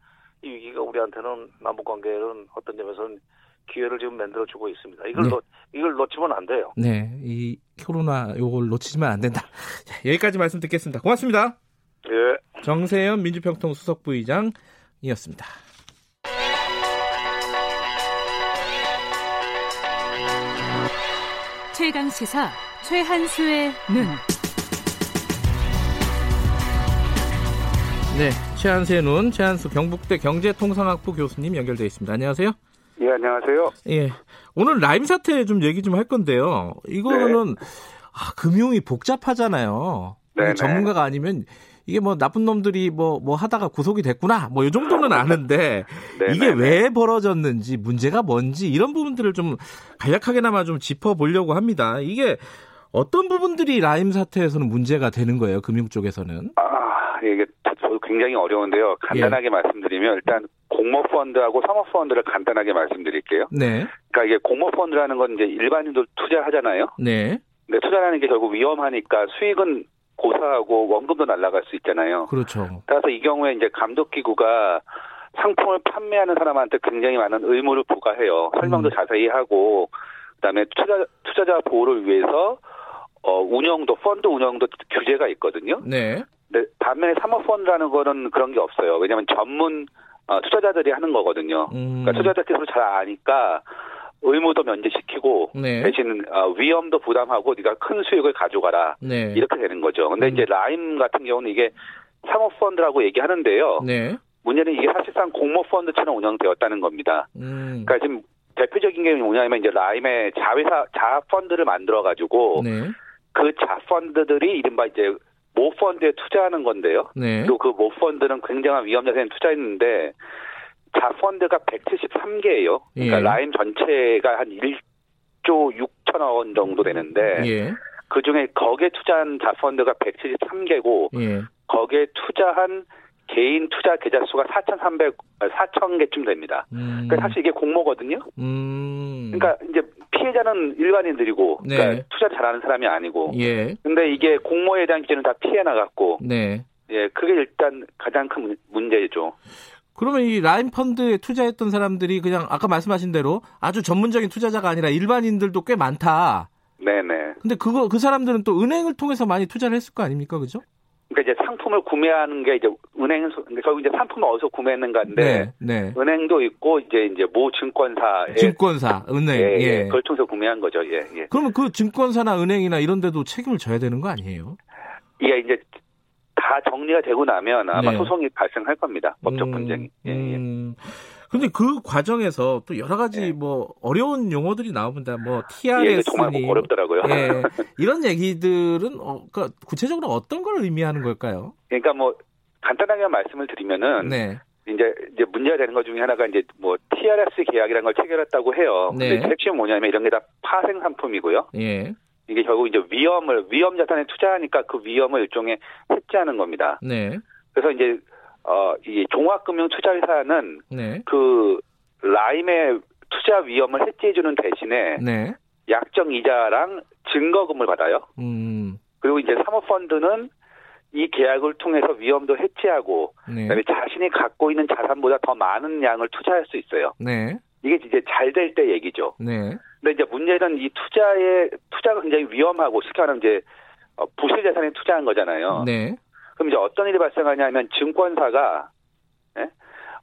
이 위기가 우리한테는 남북 관계는 어떤 점에서는 기회를 지금 만들어주고 있습니다. 이걸 네. 놓, 이걸 놓치면 안 돼요. 네, 이 코로나 요걸 놓치면 안 된다. (laughs) 여기까지 말씀 듣겠습니다. 고맙습니다. 예. 정세현 민주평통 수석부의장이었습니다. 최강 시사 최한수의 눈. 네, 최한수의 눈, 최한수 경북대 경제통상학부 교수님 연결돼 있습니다. 안녕하세요. 예, 안녕하세요. 예. 오늘 라임 사태 좀 얘기 좀 할 건데요. 이거는 네. 아, 금융이 복잡하잖아요. 네, 네. 전문가가 아니면 이게 뭐 나쁜 놈들이 뭐뭐 뭐 하다가 구속이 됐구나 뭐 이 정도는 (laughs) 아는데 네, 이게 네, 왜 벌어졌는지 문제가 뭔지 이런 부분들을 좀 간략하게나마 좀 짚어보려고 합니다. 이게 어떤 부분들이 라임 사태에서는 문제가 되는 거예요 금융 쪽에서는? 아 이게 굉장히 어려운데요. 간단하게 예. 말씀드리면 일단 공모펀드하고 사모펀드를 간단하게 말씀드릴게요. 네. 그러니까 이게 공모펀드라는 건 이제 일반인도 투자하잖아요. 네. 근데 투자라는 게 결국 위험하니까 수익은 고사하고 원금도 날라갈 수 있잖아요. 그렇죠. 따라서 이 경우에 이제 감독기구가 상품을 판매하는 사람한테 굉장히 많은 의무를 부과해요. 설명도 음. 자세히 하고 그다음에 투자 투자자 보호를 위해서 어 운영도 펀드 운영도 규제가 있거든요. 네. 근데 반면에 사모펀드라는 거는 그런 게 없어요. 왜냐하면 전문 어, 투자자들이 하는 거거든요. 음. 그러니까 투자자께서 잘 아니까 의무도 면제시키고 네. 대신 어, 위험도 부담하고 네가 큰 수익을 가져가라 네. 이렇게 되는 거죠. 근데 음. 이제 라임 같은 경우는 이게 사모펀드라고 얘기하는데요. 네. 문제는 이게 사실상 공모펀드처럼 운영되었다는 겁니다. 음. 그러니까 지금 대표적인 게 뭐냐면 이제 라임의 자회사 자펀드를 만들어 가지고 네. 그 자펀드들이 이른바 이제 모펀드에 투자하는 건데요. 네. 그리고 그 모펀드는 굉장한 위험 자산에 투자했는데 자펀드가 173개예요. 그러니까 예. 라임 전체가 한 1조 6천억 원 정도 되는데 예. 그 중에 거기에 투자한 자펀드가 173개고 예. 거기에 투자한 개인 투자 계좌 수가 4,300, 4,000개쯤 됩니다. 음. 그러니까 사실 이게 공모거든요. 음. 그러니까 이제 피해자는 일반인들이고, 네. 그러니까 투자 잘하는 사람이 아니고. 예. 근데 이게 공모에 대한 기준은 다 피해 나갔고. 네. 예, 그게 일단 가장 큰 문제죠. 그러면 이 라인 펀드에 투자했던 사람들이 그냥 아까 말씀하신 대로 아주 전문적인 투자자가 아니라 일반인들도 꽤 많다. 네네. 근데 그거 그 사람들은 또 은행을 통해서 많이 투자를 했을 거 아닙니까, 그죠? 그러니까 이제 상품을 구매하는 게 이제 은행 결국 이제 상품을 어디서 구매했는가인데 네, 네. 은행도 있고 이제 이제 모 증권사 증권사 은행 예, 예. 그걸 통해서 구매한 거죠. 예, 예. 그러면 그 증권사나 은행이나 이런 데도 책임을 져야 되는 거 아니에요? 예, 이제 다 정리가 되고 나면 아마 네. 소송이 발생할 겁니다. 법적 음, 분쟁이. 예, 예. 음. 근데 그 과정에서 또 여러 가지 네. 뭐 어려운 용어들이 나옵니다. 뭐 TRS 예, 정말 어렵더라고요. 예, 이런 얘기들은 어, 그러니까 구체적으로 어떤 걸 의미하는 걸까요? 그러니까 뭐 간단하게 말씀을 드리면은 네. 이제 이제 문제가 되는 것 중에 하나가 이제 뭐 TRS 계약이라는 걸 체결했다고 해요. 네. 근데 핵심은 뭐냐면 이런 게 다 파생 상품이고요. 예. 이게 결국 이제 위험을 위험 자산에 투자하니까 그 위험을 일종의 해지하는 겁니다. 네. 그래서 이제 어, 이 종합금융 투자회사는 네. 그 라임의 투자 위험을 해지해주는 대신에 네. 약정 이자랑 증거금을 받아요. 음. 그리고 이제 사모펀드는 이 계약을 통해서 위험도 해지하고 네. 그다음에 자신이 갖고 있는 자산보다 더 많은 양을 투자할 수 있어요. 네. 이게 이제 잘 될 때 얘기죠. 네. 근데 이제 문제는 이 투자에 투자가 굉장히 위험하고 쉽게 말하면 이제 어, 부실 자산에 투자한 거잖아요. 네. 그럼 이제 어떤 일이 발생하냐면 증권사가 예?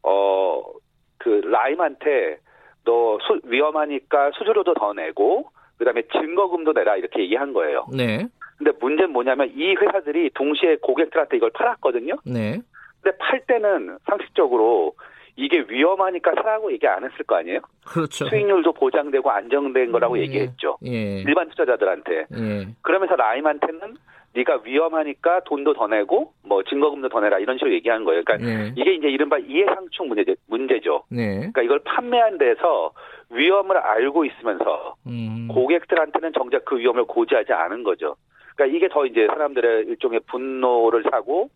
어그 라임한테 너 수, 위험하니까 수수료도 더 내고 그다음에 증거금도 내라 이렇게 얘기한 거예요. 네. 근데 문제는 뭐냐면 이 회사들이 동시에 고객들한테 이걸 팔았거든요. 네. 근데 팔 때는 상식적으로 이게 위험하니까 사라고 얘기 안 했을 거 아니에요? 그렇죠. 수익률도 보장되고 안정된 거라고 예. 얘기했죠. 예. 일반 투자자들한테. 예. 그러면서 라임한테는 네가 위험하니까 돈도 더 내고 뭐 증거금도 더 내라 이런 식으로 얘기하는 거예요. 그러니까 네. 이게 이제 이른바 이해상충 문제 문제죠. 네. 그러니까 이걸 판매한 데서 위험을 알고 있으면서 음. 고객들한테는 정작 그 위험을 고지하지 않은 거죠. 그러니까 이게 더 이제 사람들의 일종의 분노를 사고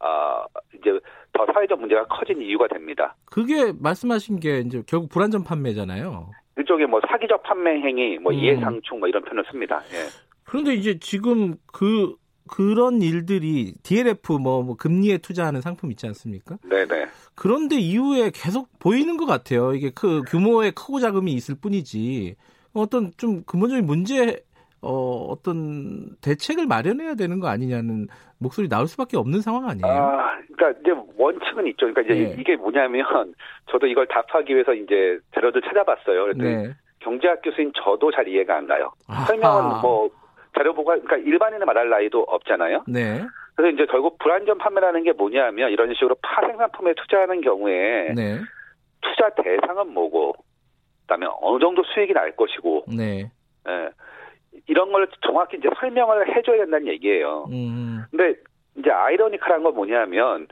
아 이제 더 사회적 문제가 커진 이유가 됩니다. 그게 말씀하신 게 이제 결국 불안전 판매잖아요. 일종의 뭐 사기적 판매 행위, 뭐 음. 이해상충 뭐 이런 표현을 씁니다. 예. 그런데 이제 지금 그 그런 일들이 DLF 뭐, 뭐 금리에 투자하는 상품 있지 않습니까? 네네. 그런데 이후에 계속 보이는 것 같아요. 이게 그 규모의 크고 작음이 있을 뿐이지 어떤 좀 근본적인 문제 어, 어떤 대책을 마련해야 되는 거 아니냐는 목소리 나올 수밖에 없는 상황 아니에요? 아, 그러니까 이제 원칙은 있죠. 그러니까 이제 네. 이게 뭐냐면 (laughs) 저도 이걸 답하기 위해서 이제 자료들 찾아봤어요. 그랬더니 네. 경제학 교수인 저도 잘 이해가 안 가요. 설명은 뭐 자료 보고 그러니까 일반인은 말할 나이도 없잖아요. 네. 그래서 이제 결국 불안전 판매라는 게 뭐냐면 이런 식으로 파생 상품에 투자하는 경우에 네. 투자 대상은 뭐고 그다음에 어느 정도 수익이 날 것이고 네. 예. 이런 걸 정확히 이제 설명을 해줘야 된다는 얘기예요. 음. 근데 이제 아이러니컬한 건 뭐냐면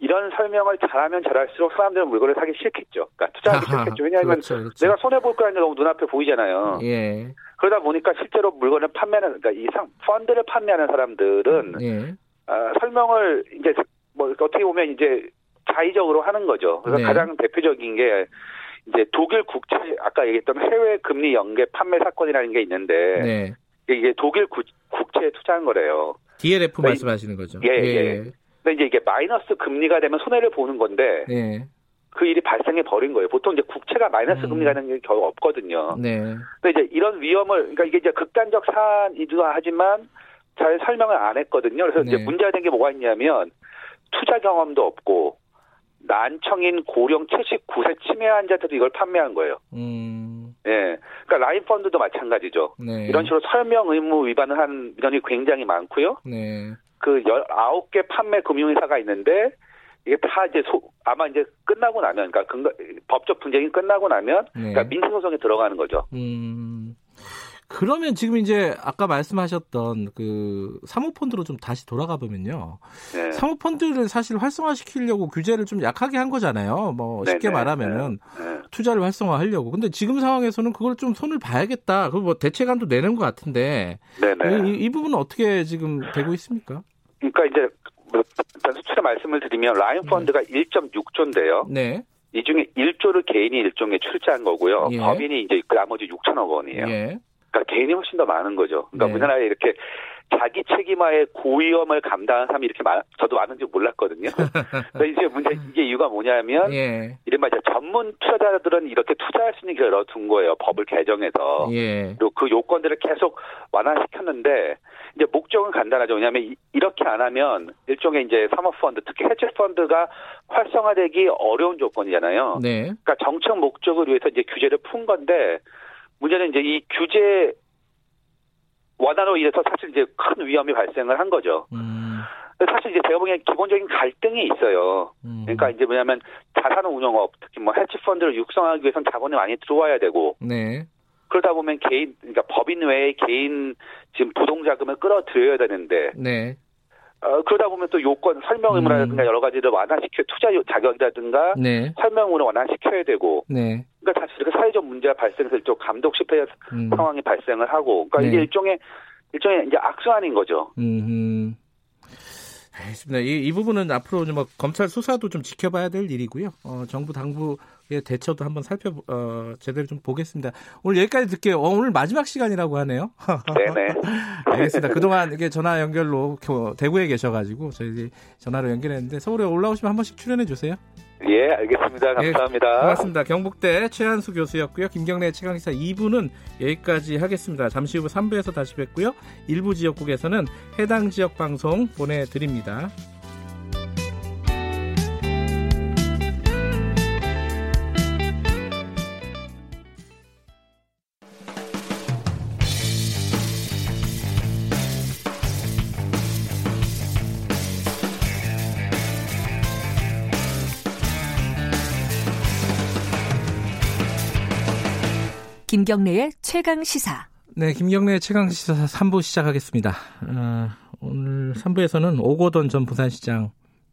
이런 설명을 잘하면 잘할수록 사람들은 물건을 사기 싫겠죠. 그러니까 투자하기 아하, 싫겠죠. 왜냐하면 그렇죠, 그렇죠. 내가 손해 볼 거라는 게 너무 눈앞에 보이잖아요. 예. 그러다 보니까 실제로 물건을 판매하는 그러니까 이 상, 펀드를 판매하는 사람들은 예. 어, 설명을 이제 뭐 어떻게 보면 이제 자의적으로 하는 거죠. 그래서 네. 가장 대표적인 게 이제 독일 국채 아까 얘기했던 해외 금리 연계 판매 사건이라는 게 있는데 네. 이게 독일 구, 국채에 투자한 거래요. DLF 그러니까 말씀하시는 거죠. 예, 예. 예. 근데 이제 이게 마이너스 금리가 되면 손해를 보는 건데 예. 그 일이 발생해 버린 거예요. 보통 이제 국채가 마이너스 음. 금리가 되는 게 겨우 없거든요. 네. 근데 이제 이런 위험을 그러니까 이게 이제 극단적 사안이기도 하지만 잘 설명을 안 했거든요. 그래서 네. 이제 문제가 된 게 뭐가 있냐면 투자 경험도 없고 난청인 고령 79세 치매 환자들도 이걸 판매한 거예요. 음. 예. 그러니까 라인 펀드도 마찬가지죠. 네. 이런 식으로 설명 의무 위반을 한 민원이 굉장히 많고요. 네. 그 19개 판매 금융회사가 있는데 이게 다 이제 소, 아마 이제 끝나고 나면 그러니까 근거, 법적 분쟁이 끝나고 나면 네. 그러니까 민사 소송에 들어가는 거죠. 음. 그러면 지금 이제 아까 말씀하셨던 그 사모펀드로 좀 다시 돌아가 보면요. 네. 사모펀드를 사실 활성화시키려고 규제를 좀 약하게 한 거잖아요. 뭐 네, 쉽게 네, 말하면은 네, 네. 투자를 활성화하려고. 근데 지금 상황에서는 그걸 좀 손을 봐야겠다. 그뭐 대책안도 내는 것 같은데. 이, 이 부분은 어떻게 지금 되고 있습니까? 그러니까 이제 뭐 수치로 말씀을 드리면 라인 펀드가 1.6조인데요. 네. 이 중에 1조를 개인이 일종의 출자한 거고요. 예. 법인이 이제 그 나머지 6천억 원이에요. 예. 그러니까 개인이 훨씬 더 많은 거죠. 그러니까 네. 우리나라에 이렇게 자기 책임하에 고위험을 감당하는 사람이 이렇게 많, 저도 많은지 몰랐거든요. (laughs) 그러니까 이제 문제, 이게 이유가 뭐냐면, 예. 이른바 이제 전문 투자자들은 이렇게 투자할 수 있는 기회를 얻어둔 거예요. 법을 개정해서. 예. 그리고 그 요건들을 계속 완화시켰는데, 이제 목적은 간단하죠. 왜냐하면 이렇게 안 하면 일종의 이제 사모펀드, 특히 해지펀드가 활성화되기 어려운 조건이잖아요. 네. 그러니까 정책 목적을 위해서 이제 규제를 푼 건데 문제는 이제 이 규제 완화로 인해서 사실 이제 큰 위험이 발생을 한 거죠. 음. 사실 이제 제가 보기엔 기본적인 갈등이 있어요. 음. 그러니까 이제 뭐냐면 자산 운용업, 특히 뭐 해치펀드를 육성하기 위해서는 자본이 많이 들어와야 되고, 네. 그러다 보면 개인, 그러니까 법인 외에 개인 지금 부동자금을 끌어들여야 되는데, 네. 어, 그러다 보면 또 요건 설명 의무라든가 음. 여러 가지를 완화시켜 투자 자격이라든가 네. 설명 의무를 완화시켜야 되고 네. 그러니까 사실 이렇게 사회적 문제가 발생해서 또 감독 실패 음. 상황이 발생을 하고 그러니까 네. 이게 일종의 일종의 이제 악순환인 거죠. 음. 알겠습니다. 이, 이 부분은 앞으로 뭐 검찰 수사도 좀 지켜봐야 될 일이고요. 어, 정부 당국의 대처도 한번 살펴 어, 제대로 좀 보겠습니다. 오늘 여기까지 듣게요. 어, 오늘 마지막 시간이라고 하네요. (laughs) 네네. 알겠습니다. 그동안 이게 전화 연결로 대구에 계셔가지고 저희 전화로 연결했는데 서울에 올라오시면 한 번씩 출연해 주세요. 예, 알겠습니다. 감사합니다. 예, 고맙습니다. 경북대 최한수 교수였고요. 김경래 최강기사 2부는 여기까지 하겠습니다. 잠시 후 3부에서 다시 뵙고요. 일부 지역국에서는 해당 지역 방송 보내드립니다. 김경래의 최강 시사. 네, 김경래의 최강 시사 3부 시작하겠습니다. 어, 오늘 3부에서는 오고돈 전 부산시장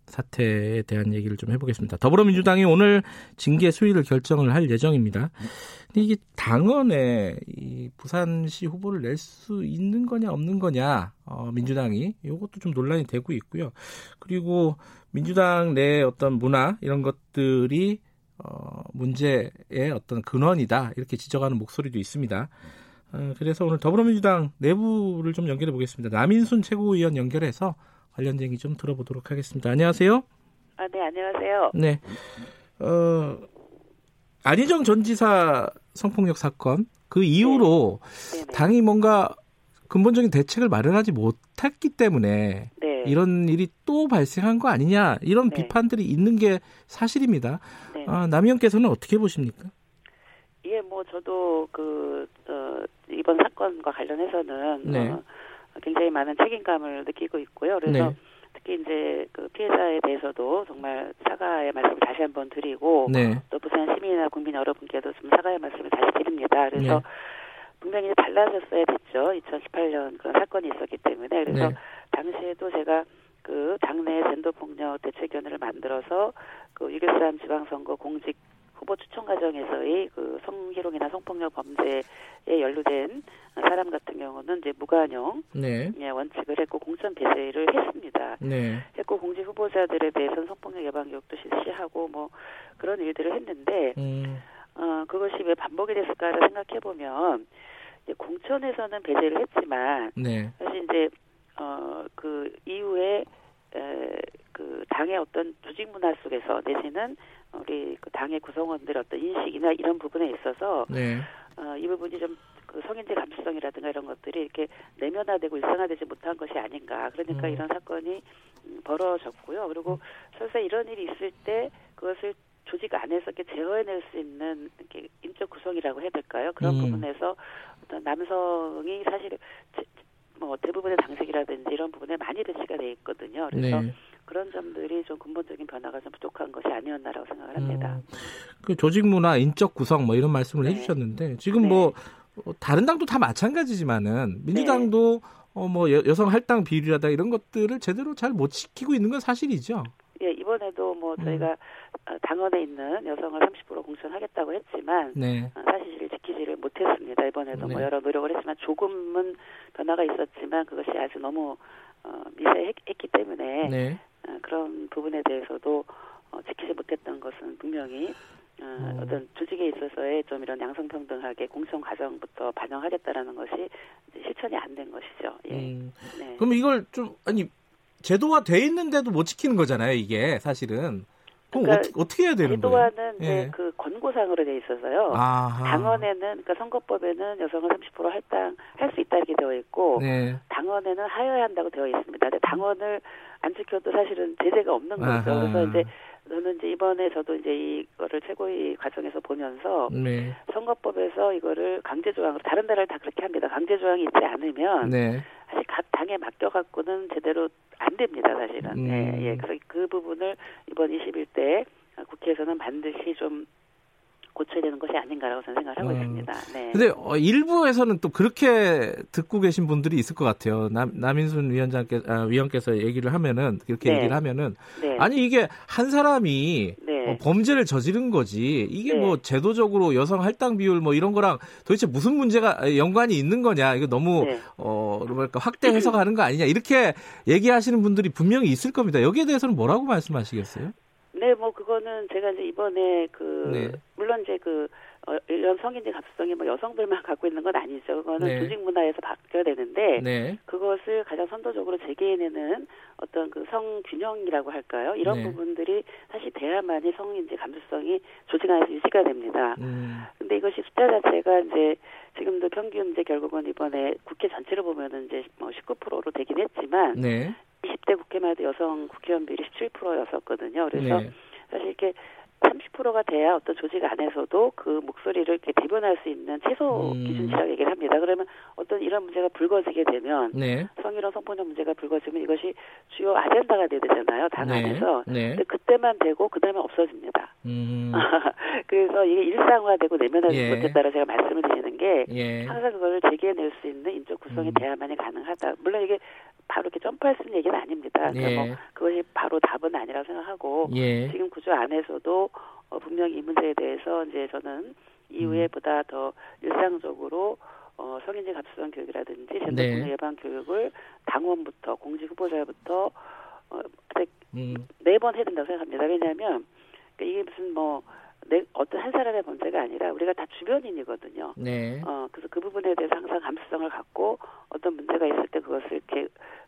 사태에 대한 얘기를 좀 해보겠습니다. 더불어민주당이 오늘 징계 수위를 결정을 할 예정입니다. 근데 이게 당원에 이 부산시 후보를 낼 수 있는 거냐 없는 거냐 어, 민주당이 이것도 좀 논란이 되고 있고요. 그리고 민주당 내 어떤 문화 이런 것들이 어, 문제의 어떤 근원이다 이렇게 지적하는 목소리도 있습니다. 어, 그래서 오늘 더불어민주당 내부를 좀 연결해 보겠습니다. 남인순 최고위원 연결해서 관련된 얘기 좀 들어보도록 하겠습니다. 안녕하세요. 아, 네, 안녕하세요. 네. 어, 안희정 전 지사 성폭력 사건 그 이후로 네. 당이 뭔가 근본적인 대책을 마련하지 못했기 때문에 네. 이런 일이 또 발생한 거 아니냐 이런 네. 비판들이 있는 게 사실입니다. 네. 아, 남의원께서는 어떻게 보십니까? 예, 뭐 저도 그 어, 이번 사건과 관련해서는 네. 어, 굉장히 많은 책임감을 느끼고 있고요. 그래서 네. 특히 이제 그 피해자에 대해서도 정말 사과의 말씀을 다시 한번 드리고 네. 또 부산 시민이나 국민 여러분께도 좀 사과의 말씀을 다시 드립니다. 그래서 네. 분명히 달라졌어야 됐죠. 2018년 그런 사건이 있었기 때문에 그래서 네. 당시에도 제가 그 당내 젠더 폭력 대책위원회를 만들어서 그 6.13 지방선거 공직 후보 추천 과정에서의 그 성희롱이나 성폭력 범죄에 연루된 사람 같은 경우는 이제 무관용 네. 예, 원칙을 했고 공천 배제를 했습니다. 네. 했고 공직 후보자들에 대해서는 성폭력 예방 교육도 실시하고 뭐 그런 일들을 했는데 음. 어, 그것이 왜 반복이 됐을까를 생각해 보면 공천에서는 배제를 했지만 네. 사실 이제 어, 그 이후에 에, 그 당의 어떤 조직 문화 속에서 내지는 우리 그 당의 구성원들의 어떤 인식이나 이런 부분에 있어서 네. 어, 이 부분이 좀 그 성인지 감수성이라든가 이런 것들이 이렇게 내면화되고 일상화되지 못한 것이 아닌가. 그러니까 음. 이런 사건이 음, 벌어졌고요. 그리고 설사 이런 일이 있을 때 그것을 조직 안에서 이렇게 제어해낼 수 있는 이렇게 인적 구성이라고 해야 될까요? 그런 음. 부분에서 어떤 남성이 사실 뭐 대부분의 당색이라든지 이런 부분에 많이 배치가 돼 있거든요. 그래서 네. 그런 점들이 좀 근본적인 변화가 좀 부족한 것이 아니었나라고 생각을 합니다. 음, 그 조직 문화, 인적 구성 뭐 이런 말씀을 네. 해주셨는데 지금 네. 뭐 어, 다른 당도 다 마찬가지지만은 민주당도 네. 어, 뭐 여 성 할당 비율이라다 이런 것들을 제대로 잘 못 지키고 있는 건 사실이죠. 예, 이번에도 뭐 음. 저희가 음. 당원에 있는 여성을 30% 공천하겠다고 했지만 네. 어, 사실을 지키지를 못했습니다. 이번에도 뭐 네. 뭐 여러 노력을 했지만 조금은 변화가 있었지만 그것이 아주 너무 어, 미세했기 때문에 네. 어, 그런 부분에 대해서도 어, 지키지 못했던 것은 분명히 어, 음. 어떤 조직에 있어서의 좀 이런 양성평등하게 공천 과정부터 반영하겠다라는 것이 실천이 안 된 것이죠. 예. 음. 네. 그럼 이걸 좀 아니 제도화 돼 있는데도 못 지키는 거잖아요. 이게 사실은. 그럼 그러니까 어 떻게, 어떻게 해야 되는 거예요? 제도화는 예. 그 권고상으로 돼 있어서요. 아하. 당원에는 그러니까 선거법에는 여성은 30% 할당 할 수 있다 이렇게 되어 있고 네. 당원에는 하여야 한다고 되어 있습니다. 근데 당원을 안 지켜도 사실은 제재가 없는 거죠. 아하. 그래서 이제 저는 이제 이번에 저도 이제 이거를 최고위 과정에서 보면서 네. 선거법에서 이거를 강제 조항으로 다른 나라를 다 그렇게 합니다. 강제 조항이 있지 않으면 네. 사실 각 당에 맡겨 갖고는 제대로 안 됩니다, 사실은. 음. 예, 예. 그래서 그 부분을 이번 21대 국회에서는 반드시 좀 고쳐야 되는 것이 아닌가라고 저는 생각을 하고 음. 있습니다. 네. 근데 어, 일부에서는 또 그렇게 듣고 계신 분들이 있을 것 같아요. 남, 남인순 위원장께 아, 위원께서 얘기를 하면은 그렇게 네. 얘기를 하면은 네. 아니 이게 한 사람이 네. 어, 범죄를 저지른 거지 이게 네. 뭐 제도적으로 여성 할당 비율 뭐 이런 거랑 도대체 무슨 문제가 연관이 있는 거냐 이거 너무 네. 어 뭐랄까 확대 해석하는 거 아니냐 이렇게 얘기하시는 분들이 분명히 있을 겁니다. 여기에 대해서는 뭐라고 말씀하시겠어요? 네, 뭐 그거는 제가 이제 이번에 그 네. 물론 이제 그 어, 이런 성인지 감수성이 뭐 여성들만 (laughs) 갖고 있는 건 아니죠. 그거는 네. 조직 문화에서 바뀌어야 되는데 네. 그것을 가장 선도적으로 재개해내는 어떤 그 성균형이라고 할까요? 이런 네. 부분들이 사실 돼야만이 성인지 감수성이 조직 안에서 유지가 됩니다. 음. 근데 이것이 숫자 자체가 이제 지금도 평균 이제 결국은 이번에 국회 전체를 보면은 이제 뭐 19%로 되긴 했지만 네. 20대 국회만 해도 여성 국회의원 비율이 17%였었거든요. 그래서 네. 사실 이렇게 30%가 돼야 어떤 조직 안에서도 그 목소리를 이렇게 대변할 수 있는 최소 음. 기준치라고 얘기를 합니다. 그러면 어떤 이런 문제가 불거지게 되면 네. 성희롱 성폭력 문제가 불거지면 이것이 주요 아젠다가 돼야 되잖아요. 당 네. 안에서. 네. 근데 그때만 되고 그다음에 없어집니다. 음. (laughs) 그래서 이게 일상화되고 내면화되지 예. 못했다라 제가 말씀을 드리는 게 예. 항상 그걸 제기해낼 수 있는 인적 구성이 음. 돼야만이 가능하다. 물론 이게 바로 이렇게 점프할 수 있는 얘기는 아닙니다. 그러니까 예. 뭐 그것이 바로 답은 아니라고 생각하고 예. 지금 구조 안에서도 어, 분명히 이 문제에 대해서 이제 저는 이후에 음. 보다 더 일상적으로 어, 성인지 감수성 교육이라든지 젠더 네. 예방 교육을 당원부터 공직 후보자부터 어, 음. 매번 해야 된다고 생각합니다. 왜냐하면 그러니까 이게 무슨 뭐 내, 어떤 한 사람의 문제가 아니라 우리가 다 주변인이거든요. 네. 어, 그래서 그 부분에 대해서 항상 감수성을 갖고 어떤 문제가 있을 때 그것을 이렇게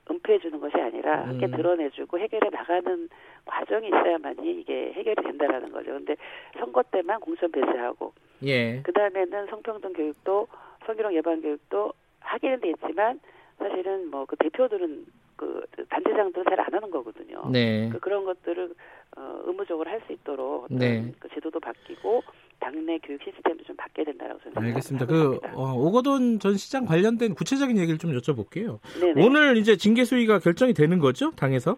은폐해 주는 것이 아니라 음. 함께 드러내주고 해결해 나가는 과정이 있어야만이 이게 해결이 된다라는 거죠. 근데 선거 때만 공천 배제하고, 예. 그 다음에는 성평등 교육도 성희롱 예방 교육도 하기는 돼 있지만 사실은 뭐 그 대표들은 그 단체장들은 잘 안 하는 거거든요. 네. 그 그런 것들을 어, 의무적으로 할 수 있도록 네. 그 제도도 바뀌고 당내 교육 시스템도 좀 바뀌어야 된다고 생각합니다. 알겠습니다. 그 어, 오거돈 전 시장 관련된 구체적인 얘기를 좀 여쭤볼게요. 네네. 오늘 이제 징계 수위가 결정이 되는 거죠, 당에서?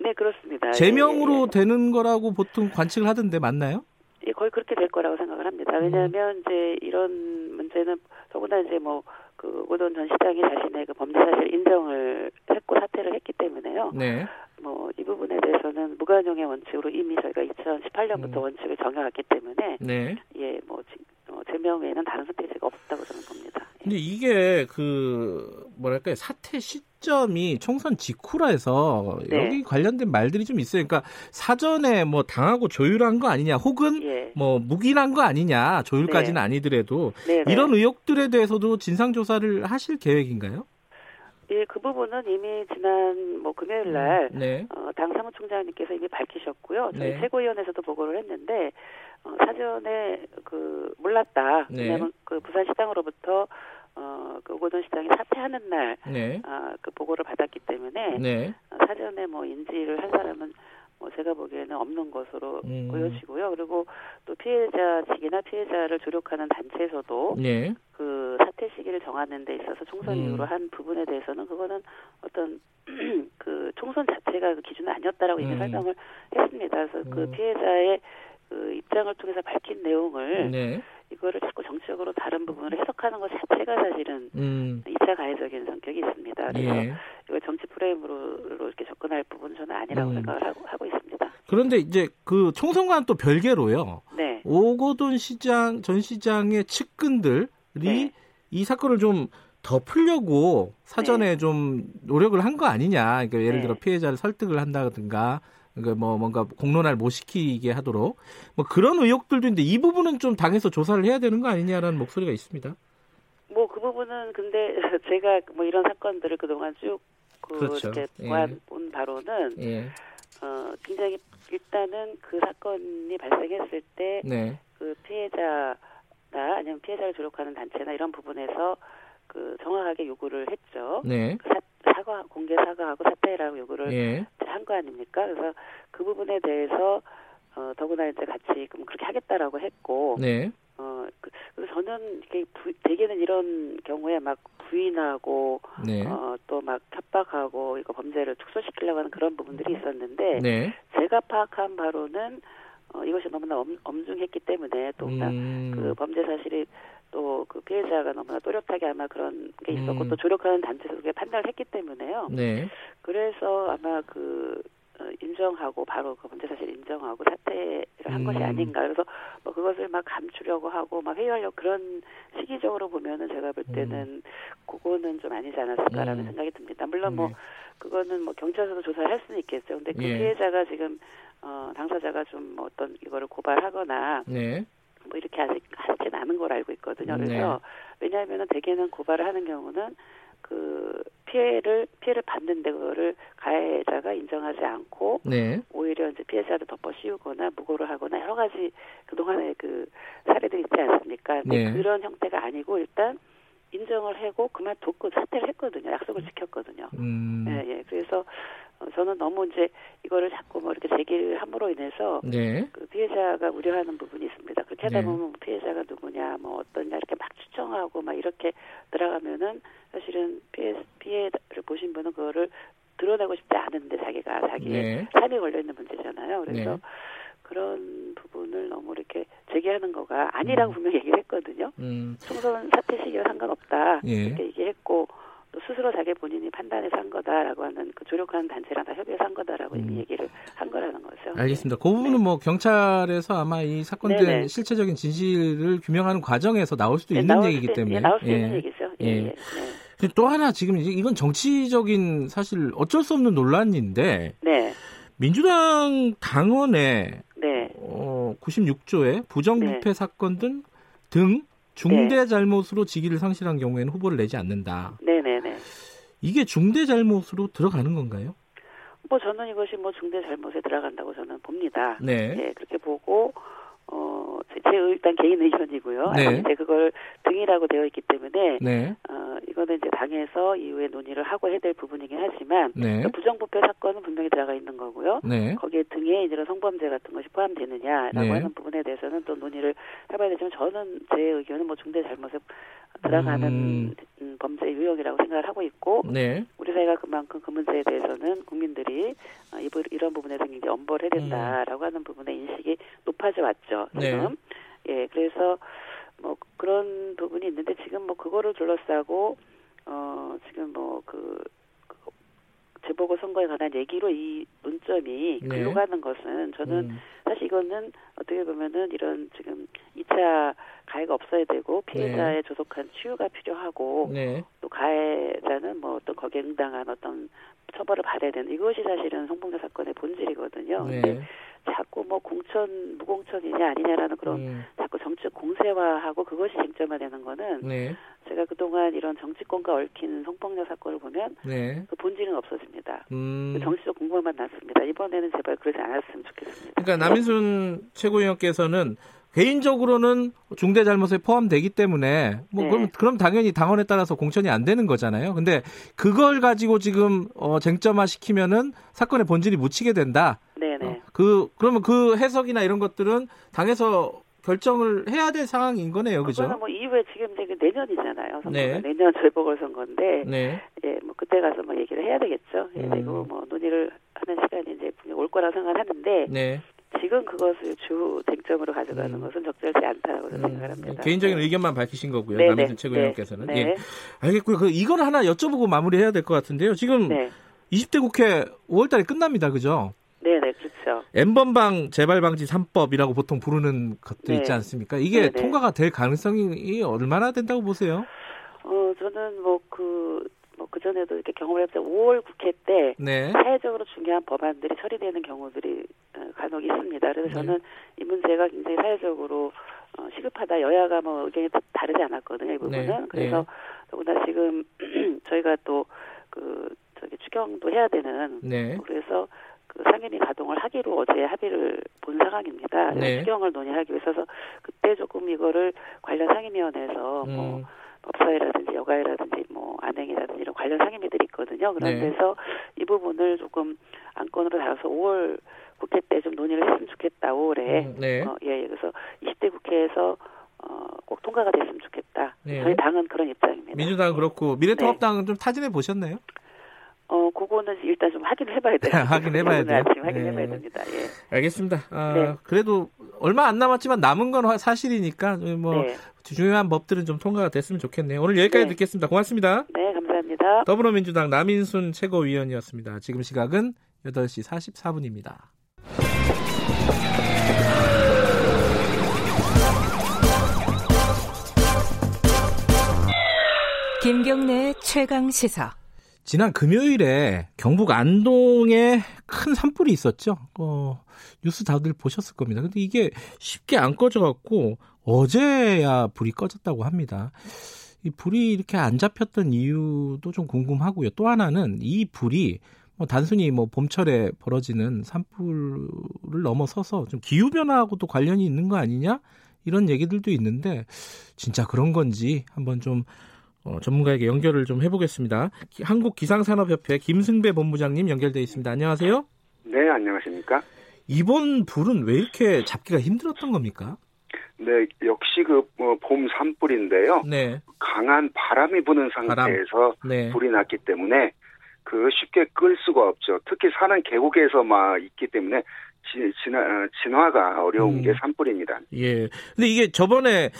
네, 그렇습니다. 제명으로 예, 예. 되는 거라고 보통 관측을 하던데 맞나요? 예, 거의 그렇게 될 거라고 생각을 합니다. 왜냐하면 음. 이제 이런 문제는 더구나 이제 뭐 그 오건 전 시장이 자신의 그 범죄 사실 인정을 했고 사퇴를 했기 때문에요. 네. 뭐 이 부분에 대해서는 무관용의 원칙으로 이미 저희가 2018년부터 음. 원칙을 정해왔기 때문에 네. 예, 뭐 어, 제명 외에는 다른 선택지가 없다고 저는 봅니다. 예. 근데 이게 그 뭐랄까요 사퇴 시점이 총선 직후라 해서 네. 여기 관련된 말들이 좀 있어요. 그러니까 사전에 뭐 당하고 조율한 거 아니냐, 혹은 예. 뭐 묵인한 거 아니냐, 조율까지는 네. 아니더라도 네, 네. 이런 의혹들에 대해서도 진상 조사를 하실 계획인가요? 예, 그 부분은 이미 지난 뭐 금요일 날 음, 네. 어, 당 사무총장님께서 이미 밝히셨고요. 저희 네. 최고위원회에서도 보고를 했는데 어, 사전에 그 몰랐다. 네. 왜냐하면 그 부산시장으로부터 어, 그 오고돈 시장이 사퇴하는 날, 네. 어, 그 보고를 받았기 때문에 네. 어, 사전에 뭐 인지를 한 사람은 뭐 제가 보기에는 없는 것으로 음. 보여지고요. 그리고 또 피해자 측이나 피해자를 조력하는 단체에서도 네. 그 사퇴 시기를 정하는 데 있어서 총선 음. 이후로 한 부분에 대해서는 그거는 어떤 (clears throat) 그 총선 자체가 그 기준은 아니었다라고 이미 음. 설명을 했습니다. 그래서 그 음. 피해자의 그 입장을 통해서 밝힌 내용을 네. 이거를 자꾸 정치적으로 다른 부분을 해석하는 것 자체가 사실은 음. 2차 가해적인 성격이 있습니다. 그래서 예. 이걸 정치 프레임으로 이렇게 접근할 부분은 저는 아니라고 음. 생각을 하고, 하고 있습니다. 그런데 이제 그 총선과는 또 별개로요. 네. 오거돈 시장 전 시장의 측근들이 네. 이 사건을 좀더 풀려고 사전에 네. 좀 노력을 한 거 아니냐. 그러니까 예를 네. 들어 피해자를 설득을 한다든가 그러니까 뭐 뭔가 공론화를 못 시키게 하도록 뭐 그런 의혹들도 있는데 이 부분은 좀 당에서 조사를 해야 되는 거 아니냐라는 목소리가 있습니다. 뭐 그 부분은 근데 (laughs) 제가 뭐 이런 사건들을 그동안 쭉그 그렇죠. 이렇게 예. 본 바로는 예. 어 굉장히 일단은 그 사건이 발생했을 때그 네. 피해자나 아니면 피해자를 조력하는 단체나 이런 부분에서 그 정확하게 요구를 했죠. 네. 그 사, 사과 공개 사과하고 사퇴라고 요구를 예. 한거 아닙니까? 그래서 그 부분에 대해서 어 더구나 이제 같이 그럼 그렇게 하겠다라고 했고 네. 어 그, 그래서 저는 이게 부, 대개는 이런 경우에 막 부인하고 네. 어 또 막 협박하고 이거 범죄를 축소시키려고 하는 그런 부분들이 있었는데 네. 제가 파악한 바로는 어, 이것이 너무나 엄, 엄중했기 때문에 또 음. 그 범죄 사실이 또 그 피해자가 너무나 또렷하게 아마 그런 게 있었고 음. 또 조력하는 단체에서 그게 판단을 했기 때문에요. 네. 그래서 아마 그 어, 인정하고 바로 그 문제 사실 인정하고 사퇴를 한 음. 것이 아닌가 그래서 뭐 그것을 막 감추려고 하고 막 회유하려고 그런 시기적으로 보면은 제가 볼 때는 음. 그거는 좀 아니지 않았을까라는 음. 생각이 듭니다. 물론 뭐 네. 그거는 뭐 경찰서도 조사를 할 수는 있겠죠. 근데 그 예. 피해자가 지금 어 당사자가 좀뭐 어떤 이거를 고발하거나 네. 뭐 이렇게 아직 하진 않은 걸 알고 있거든요. 그래서 네. 왜냐하면은 대개는 고발을 하는 경우는 그 피해를 피해를 받는데 그거를 가해자가 인정하지 않고 네. 오히려 이제 피해자를 덮어 씌우거나 무고를 하거나 여러 가지 그 동안의 그 사례들이 있지 않습니까? 네. 그런 형태가 아니고 일단 인정을 하고 그만뒀고 사퇴를 했거든요. 약속을 지켰거든요. 음. 예, 예. 그래서 어, 저는 너무 이제 이거를 자꾸 뭐 이렇게 제기를 함으로 인해서 네. 그 피해자가 우려하는 부분이 있습니다. 그렇게 하다 네. 보면 뭐 피해자가 누구냐, 뭐 어떠냐 이렇게 막 추정하고 막 이렇게 들어가면은 사실은 피해 피해를 보신 분은 그거를 드러내고 싶지 않은데 자기가 자기의 네. 삶이 걸려 있는 문제잖아요. 그래서 네. 그런 부분을 너무 이렇게 제기하는 거가 아니라고 음. 분명히 얘기를 했거든요. 음. 총선 사퇴 시기와 상관없다 예. 이렇게 얘기했고 또 스스로 자기 본인이 판단해서 한 거다라고 하는 그 조력하는 단체랑 다 협의해서 한 거다라고 음. 얘기를 한 거라는 거죠. 알겠습니다. 그 부분은 네. 뭐 경찰에서 아마 이 사건된 네네. 실체적인 진실을 규명하는 과정에서 나올 수도 네, 있는 얘기이기 때문에. 예, 나올 수 예. 있는 얘기죠. 예. 예. 네. 또 하나 지금 이건 정치적인 사실 어쩔 수 없는 논란인데 네. 민주당 당원의 네. 어, 96조의 부정부패 네. 사건 등, 등 중대 네. 잘못으로 직위를 상실한 경우에는 후보를 내지 않는다. 네네네. 이게 중대 잘못으로 들어가는 건가요? 뭐 저는 이것이 뭐 중대 잘못에 들어간다고 저는 봅니다. 네. 네 그렇게 보고 어, 제 일단 개인 의견이고요. 네. 이제 그걸 등이라고 되어 있기 때문에 네. 어, 이거는 이제 당에서 이후에 논의를 하고 해야 될 부분이긴 하지만 네. 그 부정부패 사건은 분명히 들어가 있는 거고요. 네. 거기에 등에 이제 성범죄 같은 것이 포함되느냐라고 네. 하는 부분에 대해서는 또 논의를 해봐야 되지만 저는 제 의견은 뭐 중대 잘못에 들어가는 음. 음 범죄 유형이라고 생각을 하고 있고 네. 우리 사회가 그만큼 그 문제에 대해서는 국민들이 어, 이런 부분에서 굉장히 엄벌해야 된다라고 음. 하는 부분의 인식이 높아져 왔죠. 네. 지금 네. 예 그래서 뭐 그런 부분이 있는데 지금 뭐 그거를 둘러싸고 어 지금 뭐그 재보궐 선거에 관한 얘기로 이 논점이 네. 글로 가는 것은 저는 음. 사실 이거는 어떻게 보면은 이런 지금 2차 가해가 없어야 되고 피해자의 네. 조속한 치유가 필요하고 네. 또 가해자는 뭐 어떤 거기에 응당한 어떤 처벌을 받아야 되는 이것이 사실은 성폭력 사건의 본질이거든요. 네. 근데 자꾸 뭐 공천 무공천이냐 아니냐라는 그런 음. 자꾸 정치 공세화하고 그것이 쟁점화되는 거는 네. 제가 그동안 이런 정치권과 얽힌 성폭력 사건을 보면 네. 그 본질은 없어집니다. 음. 그 정치적 공부만 남습니다. 이번에는 제발 그러지 않았으면 좋겠습니다. 그러니까 남인순 최고위원께서는 개인적으로는 중대 잘못에 포함되기 때문에 뭐 네. 그럼 그럼 당연히 당원에 따라서 공천이 안 되는 거잖아요. 근데 그걸 가지고 지금 어 쟁점화 시키면은 사건의 본질이 묻히게 된다. 네, 네. 어, 그 그러면 그 해석이나 이런 것들은 당에서 결정을 해야 될 상황인 거네요, 그죠? 뭐 이후에 지금 이제 그 내년이잖아요. 네. 내년 재보궐 선거인데, 네. 예, 뭐 그때 가서 뭐 얘기를 해야 되겠죠. 예, 음. 그리고 뭐 논의를 하는 시간이 이제 올 거라 생각하는데, 네. 지금 그것을 주 쟁점으로 가져가는 음. 것은 적절치 않다고 음. 생각합니다. 개인적인 네. 의견만 밝히신 거고요. 네, 남인순 네, 최고위원께서는. 네. 예. 알겠고요. 그 이걸 하나 여쭤보고 마무리해야 될 것 같은데요. 지금 네. 20대 국회 5월달에 끝납니다. 그죠? 네, 네, 그렇죠. N번방 재발 방지 3법이라고 보통 부르는 것도 네. 있지 않습니까? 이게 네, 네. 통과가 될 가능성이 얼마나 된다고 보세요? 어, 저는 뭐 그, 뭐 그 전에도 이렇게 경험을 해봤자 5월 국회 때 네. 사회적으로 중요한 법안들이 처리되는 경우들이 어, 간혹 있습니다. 그래서 네. 저는 이 문제가 굉장히 사회적으로 어, 시급하다. 여야가 뭐 의견이 다르지 않았거든요. 이 부분은. 네. 그래서 네. 더구나 지금 (clears throat) 저희가 또 그 저기 추경도 해야 되는 네. 그래서 그 상임위 가동을 하기로 어제 합의를 본 상황입니다. 네. 추경을 논의하기 위해서 그때 조금 이거를 관련 상임위원회에서 뭐 음. 뭐 법사위라든지 여가위라든지 뭐 안행이라든지 이런 관련 상임위들이 있거든요. 그런 네. 데서 이 부분을 조금 안건으로 달아서 5월 국회 때 좀 논의를 했으면 좋겠다. 5월에 음, 네. 어, 예, 예, 그래서 20대 국회에서 어, 꼭 통과가 됐으면 좋겠다. 네. 저희 당은 그런 입장입니다. 민주당은 그렇고 미래통합당은 네. 좀 타진해 보셨나요? 어, 그거는 일단 좀 확인을 해봐야 돼요. (laughs) 확인해봐야 돼요. 확인해봐야 네. 됩니다. 예. 알겠습니다. 아, 네. 그래도 얼마 안 남았지만 남은 건 사실이니까 뭐 네. 중요한 법들은 좀 통과가 됐으면 좋겠네요. 오늘 여기까지 네. 듣겠습니다. 고맙습니다. 네, 감사합니다. 더불어민주당 남인순 최고위원이었습니다. 지금 시각은 8시 44분입니다. 김경래 최강 시사. 지난 금요일에 경북 안동에 큰 산불이 있었죠. 어, 뉴스 다들 보셨을 겁니다. 근데 이게 쉽게 안 꺼져갖고 어제야 불이 꺼졌다고 합니다. 이 불이 이렇게 안 잡혔던 이유도 좀 궁금하고요. 또 하나는 이 불이 뭐 단순히 뭐 봄철에 벌어지는 산불을 넘어서서 좀 기후 변화하고도 관련이 있는 거 아니냐 이런 얘기들도 있는데 진짜 그런 건지 한번 좀 어, 전문가에게 연결을 좀 해보겠습니다. 한국 기상산업협회 김승배 본부장님 연결돼 있습니다. 안녕하세요. 네, 안녕하십니까. 이번 불은 왜 이렇게 잡기가 힘들었던 겁니까? 네, 역시 그뭐봄 산불인데요. 네. 강한 바람이 부는 상태에서 바람. 네. 불이 났기 때문에 그 쉽게 끌 수가 없죠. 특히 사는 계곡에서 막 있기 때문에 진화, 어, 진화가 어려운 음. 게 산불입니다. 예. 근데 이게 저번에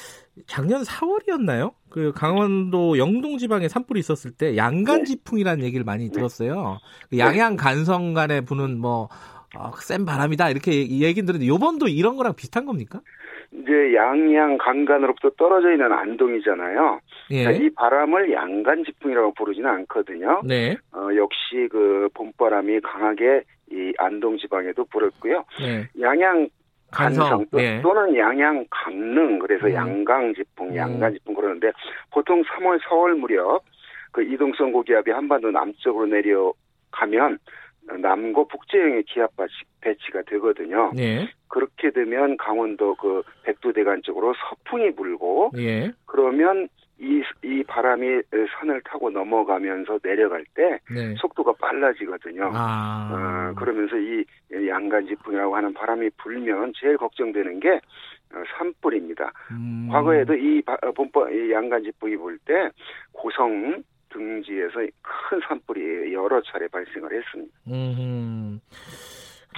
작년 4월이었나요? 그 강원도 영동 지방에 산불이 있었을 때 양간 지풍이라는 얘기를 많이 네. 들었어요. 그 양양 간성 간에 부는 뭐, 어, 센 바람이다. 이렇게 얘기 들었는데 요번도 이런 거랑 비슷한 겁니까? 이제 양양 강간으로부터 떨어져 있는 안동이잖아요. 예. 그러니까 이 바람을 양간 지풍이라고 부르지는 않거든요. 네. 어, 역시 그 봄바람이 강하게 이 안동 지방에도 불었고요. 네. 양양 간성, 네. 또는 양양 강릉 그래서 음. 양강 지풍, 음. 양간 지풍 그러는데 보통 3월, 4월 무렵 그 이동성 고기압이 한반도 남쪽으로 내려가면 남고 북제형의 기압 배치가 되거든요. 네. 그렇게 되면 강원도 그 백두대간 쪽으로 서풍이 불고 네. 그러면 이, 이 바람이 산을 타고 넘어가면서 내려갈 때 네. 속도가 빨라지거든요. 아. 어, 그러면서 이 양간지풍이라고 하는 바람이 불면 제일 걱정되는 게 어, 산불입니다. 음. 과거에도 이 어, 봄바, 이 양간지풍이 불 때 고성 등지에서 큰 산불이 여러 차례 발생을 했습니다. 음.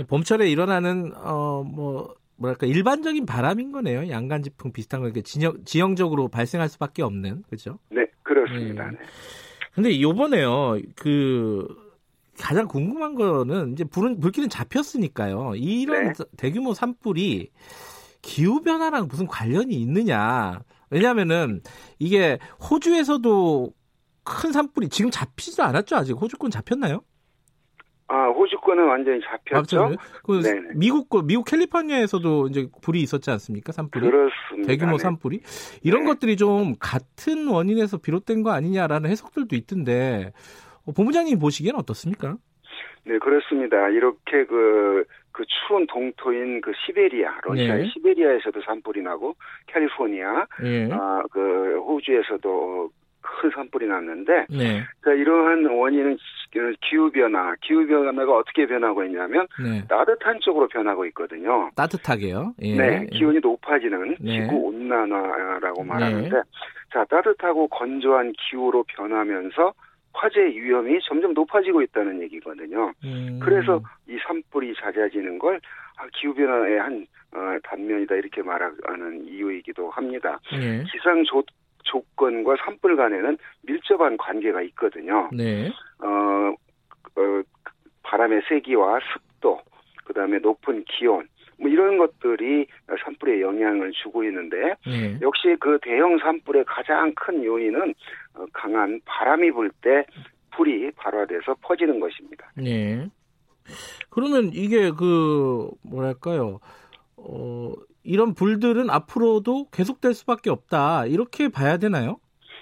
봄철에 일어나는 어 뭐 뭐랄까 일반적인 바람인 거네요. 양간지풍 비슷한 거 이렇게 지형, 지형적으로 발생할 수밖에 없는 그죠? 네, 그렇습니다. 네. 네. 근데 요번에요. 그 가장 궁금한 거는 이제 불은 불길은 잡혔으니까요. 이런 네. 대규모 산불이 기후 변화랑 무슨 관련이 있느냐? 왜냐하면은 이게 호주에서도 큰 산불이 지금 잡히지도 않았죠 아직 호주권 잡혔나요? 아, 호주권은 완전히 잡혔죠. 아, 그 미국 거 미국 캘리포니아에서도 이제 불이 있었지 않습니까? 산불이. 그렇습니다. 대규모 네. 산불이. 이런 네. 것들이 좀 같은 원인에서 비롯된 거 아니냐라는 해석들도 있던데 어, 본부장님 보시기엔 어떻습니까? 네, 그렇습니다. 이렇게 그, 그 추운 동토인 그 시베리아, 러시아 네. 시베리아에서도 산불이 나고, 캘리포니아, 네. 아, 그 호주에서도 큰 산불이 났는데 네. 자, 이러한 원인은 기후 변화, 기후 변화가 어떻게 변하고 있냐면 네. 따뜻한 쪽으로 변하고 있거든요. 따뜻하게요? 예. 네, 기온이 높아지는 네. 지구 온난화라고 말하는데 네. 자 따뜻하고 건조한 기후로 변하면서 화재 위험이 점점 높아지고 있다는 얘기거든요. 음. 그래서 이 산불이 잦아지는 걸 아, 기후변화의 한 어, 단면이다 이렇게 말하는 이유이기도 합니다. 네. 기상 조, 조건과 산불 간에는 밀접한 관계가 있거든요. 네. 어, 어, 바람의 세기와 습도, 그 다음에 높은 기온, 뭐 이런 것들이 산불에 영향을 주고 있는데 네. 역시 그 대형 산불의 가장 큰 요인은 어, 강한 바람이 불 때 불이 발화돼서 퍼지는 것입니다. 네. 그러면 이게 그 뭐랄까요? 어, 이런 불들은 앞으로도 계속될 수밖에 없다. 이렇게 봐야 되나요?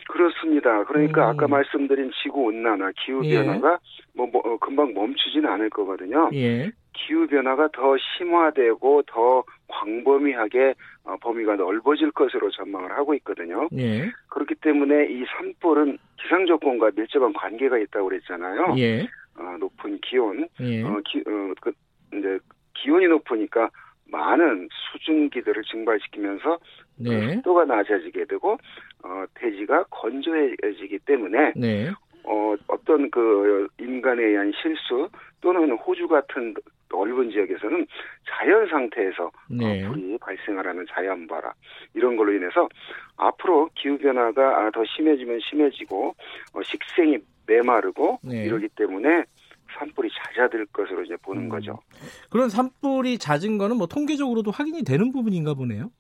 그렇습니다. 그러니까 음. 아까 말씀드린 지구 온난화, 기후 변화가 예. 뭐, 뭐 어, 금방 멈추지는 않을 거거든요. 예. 기후 변화가 더 심화되고 더 광범위하게 어, 범위가 넓어질 것으로 전망을 하고 있거든요. 예. 그렇기 때문에 이 산불은 기상 조건과 밀접한 관계가 있다고 그랬잖아요. 예. 어, 높은 기온, 예. 어, 기, 어, 그, 이제 기온이 높으니까 많은 수증기들을 증발시키면서 네. 습도가 낮아지게 되고 어, 대지가 건조해지기 때문에 네. 어, 어떤 그 인간에 의한 실수 또는 호주 같은 넓은 지역에서는 자연 상태에서 어, 네. 어, 불이 발생하라는 자연 발화 이런 걸로 인해서 앞으로 기후 변화가 더 심해지면 심해지고 어, 식생이 메마르고 네. 이러기 때문에 산불이 잦아들 것으로 이제 보는 음. 거죠. 그런 산불이 잦은 거는 뭐 통계적으로도 확인이 되는 부분인가 보네요.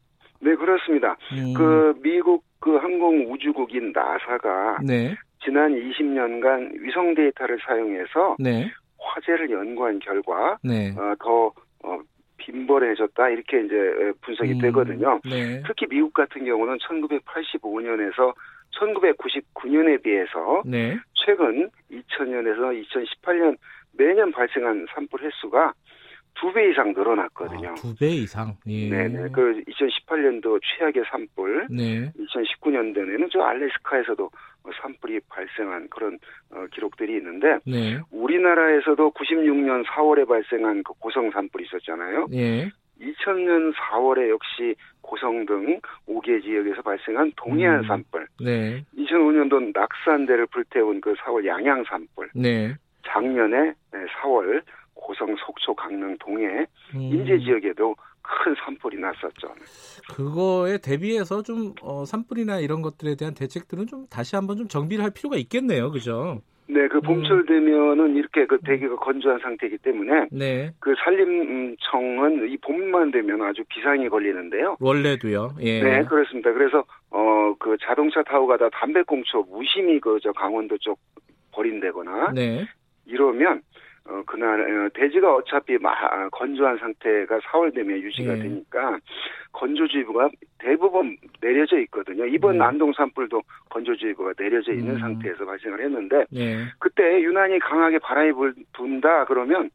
네, 그렇습니다. 음. 그 미국 그 항공 우주국인 나사가 네. 지난 20년간 위성 데이터를 사용해서 네. 화재를 연구한 결과 네. 어, 더 어, 빈번해졌다 이렇게 이제 분석이 음. 되거든요. 네. 특히 미국 같은 경우는 1985년에서 1999년에 비해서 네. 최근 2000년에서 2018년 매년 발생한 산불 횟수가 두 배 이상 늘어났거든요. 아, 두배 이상. 예. 네네. 그 2018년도 최악의 산불, 네. 2019년도에는 저 알래스카에서도 산불이 발생한 그런 어, 기록들이 있는데 네. 우리나라에서도 96년 4월에 발생한 그 고성 산불이 있었잖아요. 예. 2000년 4월에 역시 고성 등 5개 지역에서 발생한 동해안 음. 산불. 네. 2005년도 낙산대를 불태운 그 4월 양양 산불. 네. 작년에 4월 고성 속초 강릉 동해 음. 인제 지역에도 큰 산불이 났었죠. 그거에 대비해서 좀 어, 산불이나 이런 것들에 대한 대책들은 좀 다시 한번 좀 정비를 할 필요가 있겠네요. 그죠? 네, 그 봄철 되면은 이렇게 그 대기가 건조한 상태이기 때문에 네. 그 산림청은 이 봄만 되면 아주 비상이 걸리는데요. 원래도요. 예. 네, 그렇습니다. 그래서 어 그 자동차 타고 가다 담배꽁초 무심히 그 저 강원도 쪽 버린다거나 네. 이러면 어, 그날, 어, 대지가 어차피 마, 아, 건조한 상태가 4월 되면 유지가 네. 되니까 건조주의보가 대부분 내려져 있거든요. 이번 네. 안동 산불도 건조주의보가 내려져 있는 음. 상태에서 발생을 했는데 네. 그때 유난히 강하게 바람이 분다 그러면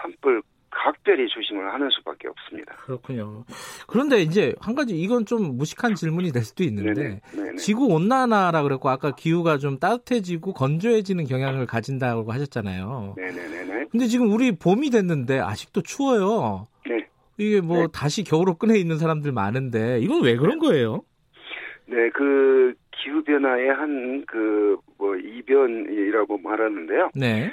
산불 각별히 조심을 하는 수밖에 없습니다. 그렇군요. 그런데 이제 한 가지 이건 좀 무식한 질문이 될 수도 있는데 네네, 네네. 지구 온난화라 그랬고 아까 기후가 좀 따뜻해지고 건조해지는 경향을 가진다고 하셨잖아요. 네네네. 근데 지금 우리 봄이 됐는데 아직도 추워요. 네. 이게 뭐 네. 다시 겨울로 끈해 있는 사람들 많은데 이건 왜 그런 거예요? 네, 그 기후 변화의 한 그 뭐 이변이라고 말하는데요. 네.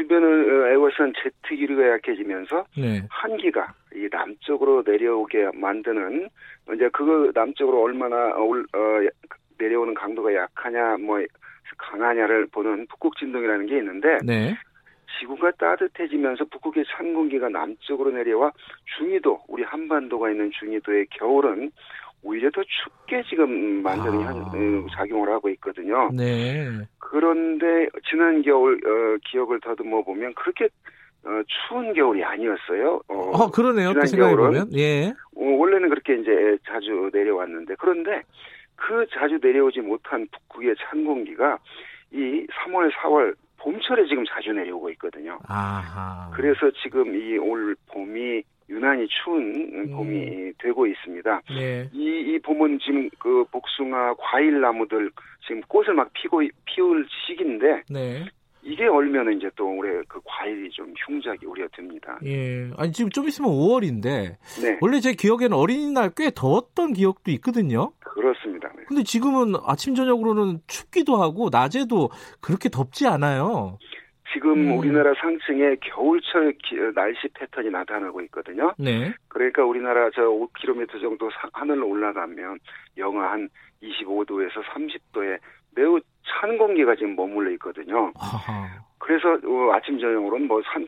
주변을 에워싼 제트 기류가 약해지면서 네. 한기가 이 남쪽으로 내려오게 만드는 이제 그거 남쪽으로 얼마나 올, 어, 내려오는 강도가 약하냐 뭐 강하냐를 보는 북극 진동이라는 게 있는데 네. 지구가 따뜻해지면서 북극의 찬 공기가 남쪽으로 내려와 중위도 우리 한반도가 있는 중위도의 겨울은 오히려 더 춥게 지금 만드는 아. 어, 작용을 하고 있거든요. 네. 그런데 지난 겨울 어, 기억을 더듬어 보면 그렇게 어, 추운 겨울이 아니었어요. 어, 어 그러네요. 지난 겨울은 예. 어, 원래는 그렇게 이제 자주 내려왔는데 그런데 그 자주 내려오지 못한 북극의 찬 공기가 이 3월, 4월 봄철에 지금 자주 내려오고 있거든요. 아하. 그래서 지금 이 올 봄이 유난히 추운 봄이 음. 되고 있습니다. 네. 이, 이 봄은 지금 그 복숭아, 과일 나무들 지금 꽃을 막 피고 피울 시기인데 네. 이게 얼면 이제 또 올해 그 과일이 좀 흉작이 우려됩니다. 예. 아니 지금 좀 있으면 5월인데 네. 원래 제 기억에는 어린이날 꽤 더웠던 기억도 있거든요. 그렇습니다. 네. 근데 지금은 아침 저녁으로는 춥기도 하고 낮에도 그렇게 덥지 않아요. 지금 음. 우리나라 상층에 겨울철 기, 날씨 패턴이 나타나고 있거든요. 네. 그러니까 우리나라 저 5km 정도 사, 하늘로 올라가면 영하 한 25도에서 30도에 매우 찬 공기가 지금 머물러 있거든요. 아하. 그래서 어, 아침 저녁으로는 뭐 산,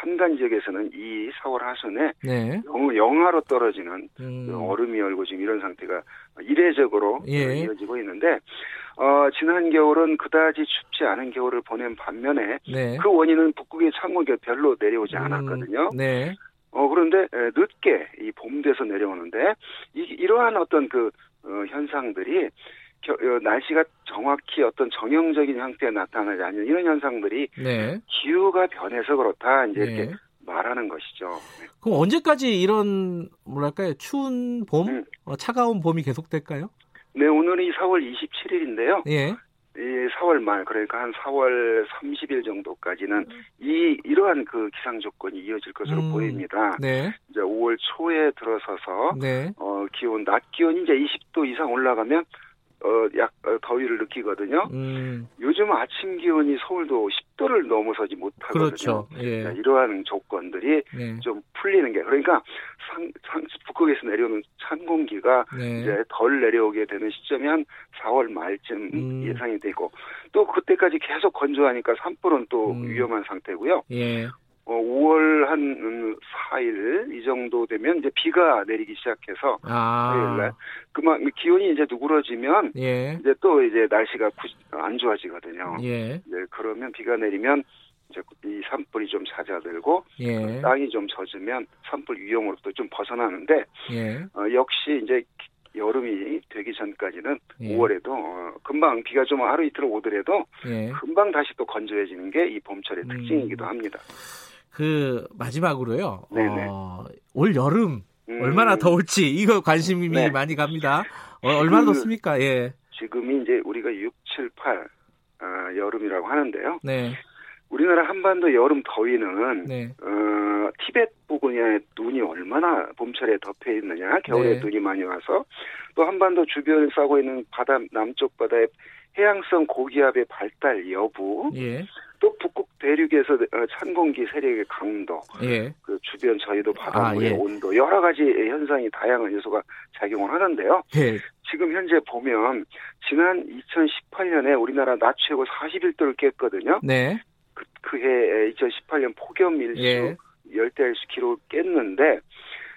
산간 지역에서는 이 4월 하순에 네. 영하로 떨어지는 음. 얼음이 얼고 지금 이런 상태가 이례적으로 예. 이어지고 있는데 어, 지난 겨울은 그다지 춥지 않은 겨울을 보낸 반면에 네. 그 원인은 북극의 창고가 별로 내려오지 음. 않았거든요. 네. 어, 그런데 늦게 이 봄 돼서 내려오는데 이, 이러한 어떤 그 어, 현상들이 겨, 어, 날씨가 정확히 어떤 정형적인 형태에 나타나지 않는 이런 현상들이 네. 기후가 변해서 그렇다 이제 네. 이렇게 말하는 것이죠. 네. 그럼 언제까지 이런 뭐랄까요 추운 봄, 음. 어, 차가운 봄이 계속될까요? 네, 오늘이 4월 27일인데요. 예. 이 4월 말 그러니까 한 4월 30일 정도까지는 이 이러한 그 기상 조건이 이어질 것으로 음, 보입니다. 네. 이제 5월 초에 들어서서 네. 어 기온 낮 기온이 이제 20도 이상 올라가면 어, 약, 어, 더위를 느끼거든요. 음. 요즘 아침 기온이 서울도 10도를 넘어서지 못하거든요. 그렇죠. 예. 네, 이러한 조건들이 네. 좀 풀리는 게, 그러니까 상, 상, 북극에서 내려오는 찬 공기가 네. 이제 덜 내려오게 되는 시점이 한 4월 말쯤 음. 예상이 되고, 또 그때까지 계속 건조하니까 산불은 또 음. 위험한 상태고요. 예. 어, 5월 한 4일 이 정도 되면 이제 비가 내리기 시작해서 아. 화요일날 그만 기온이 이제 누그러지면 예. 이제 또 이제 날씨가 안 좋아지거든요. 예. 네, 그러면 비가 내리면 이제 이 산불이 좀 잦아들고 예. 땅이 좀 젖으면 산불 위험으로부터 좀 벗어나는데 예. 어, 역시 이제 여름이 되기 전까지는 예. 5월에도 어, 금방 비가 좀 하루 이틀 오더라도 예. 금방 다시 또 건조해지는 게 이 봄철의 음. 특징이기도 합니다. 그 마지막으로요. 어, 올 여름 음. 얼마나 더울지 이거 관심이 네. 많이 갑니다. 어, 얼마나 그, 덥습니까? 예. 지금이 이제 우리가 6, 7, 8 어, 여름이라고 하는데요. 네. 우리나라 한반도 여름 더위는 네. 어, 티벳 부근에 눈이 얼마나 봄철에 덮여 있느냐, 겨울에 네. 눈이 많이 와서 또 한반도 주변을 싸고 있는 바다 남쪽 바다의 해양성 고기압의 발달 여부, 예. 또 북극 대륙에서 어, 찬 공기 세력의 강도, 예. 그 주변 저희도 바닷물의 아, 예. 온도 여러 가지 현상이 다양한 요소가 작용을 하는데요. 예. 지금 현재 보면 지난 2018년에 우리나라 낮 최고 41도를 깼거든요. 네. 그, 그해 2018년 폭염 일수 예. 열대 일수 기록을 깼는데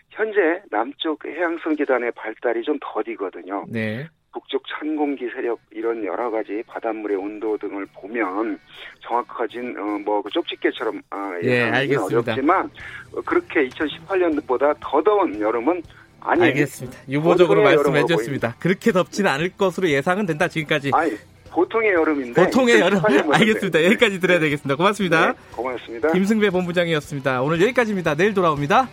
현재 남쪽 해양성 기단의 발달이 좀 더디거든요. 네. 북쪽 찬 공기 세력 이런 여러 가지 바닷물의 온도 등을 보면 정확해진 어, 뭐그 쪽집게처럼 어, 예, 알겠습니다. 어렵지만 어, 그렇게 2018년보다 더 더운 여름은 아니 알겠습니다. 유보적으로 말씀해 주셨습니다. 그렇게 덥지는 않을 것으로 예상은 된다 지금까지. 아니, 보통의 여름인데. 보통의 여름. (laughs) 알겠습니다. 여기까지 들어야 되겠습니다. 고맙습니다. 네, 고맙습니다. 김승배 본부장이었습니다. 오늘 여기까지입니다. 내일 돌아옵니다.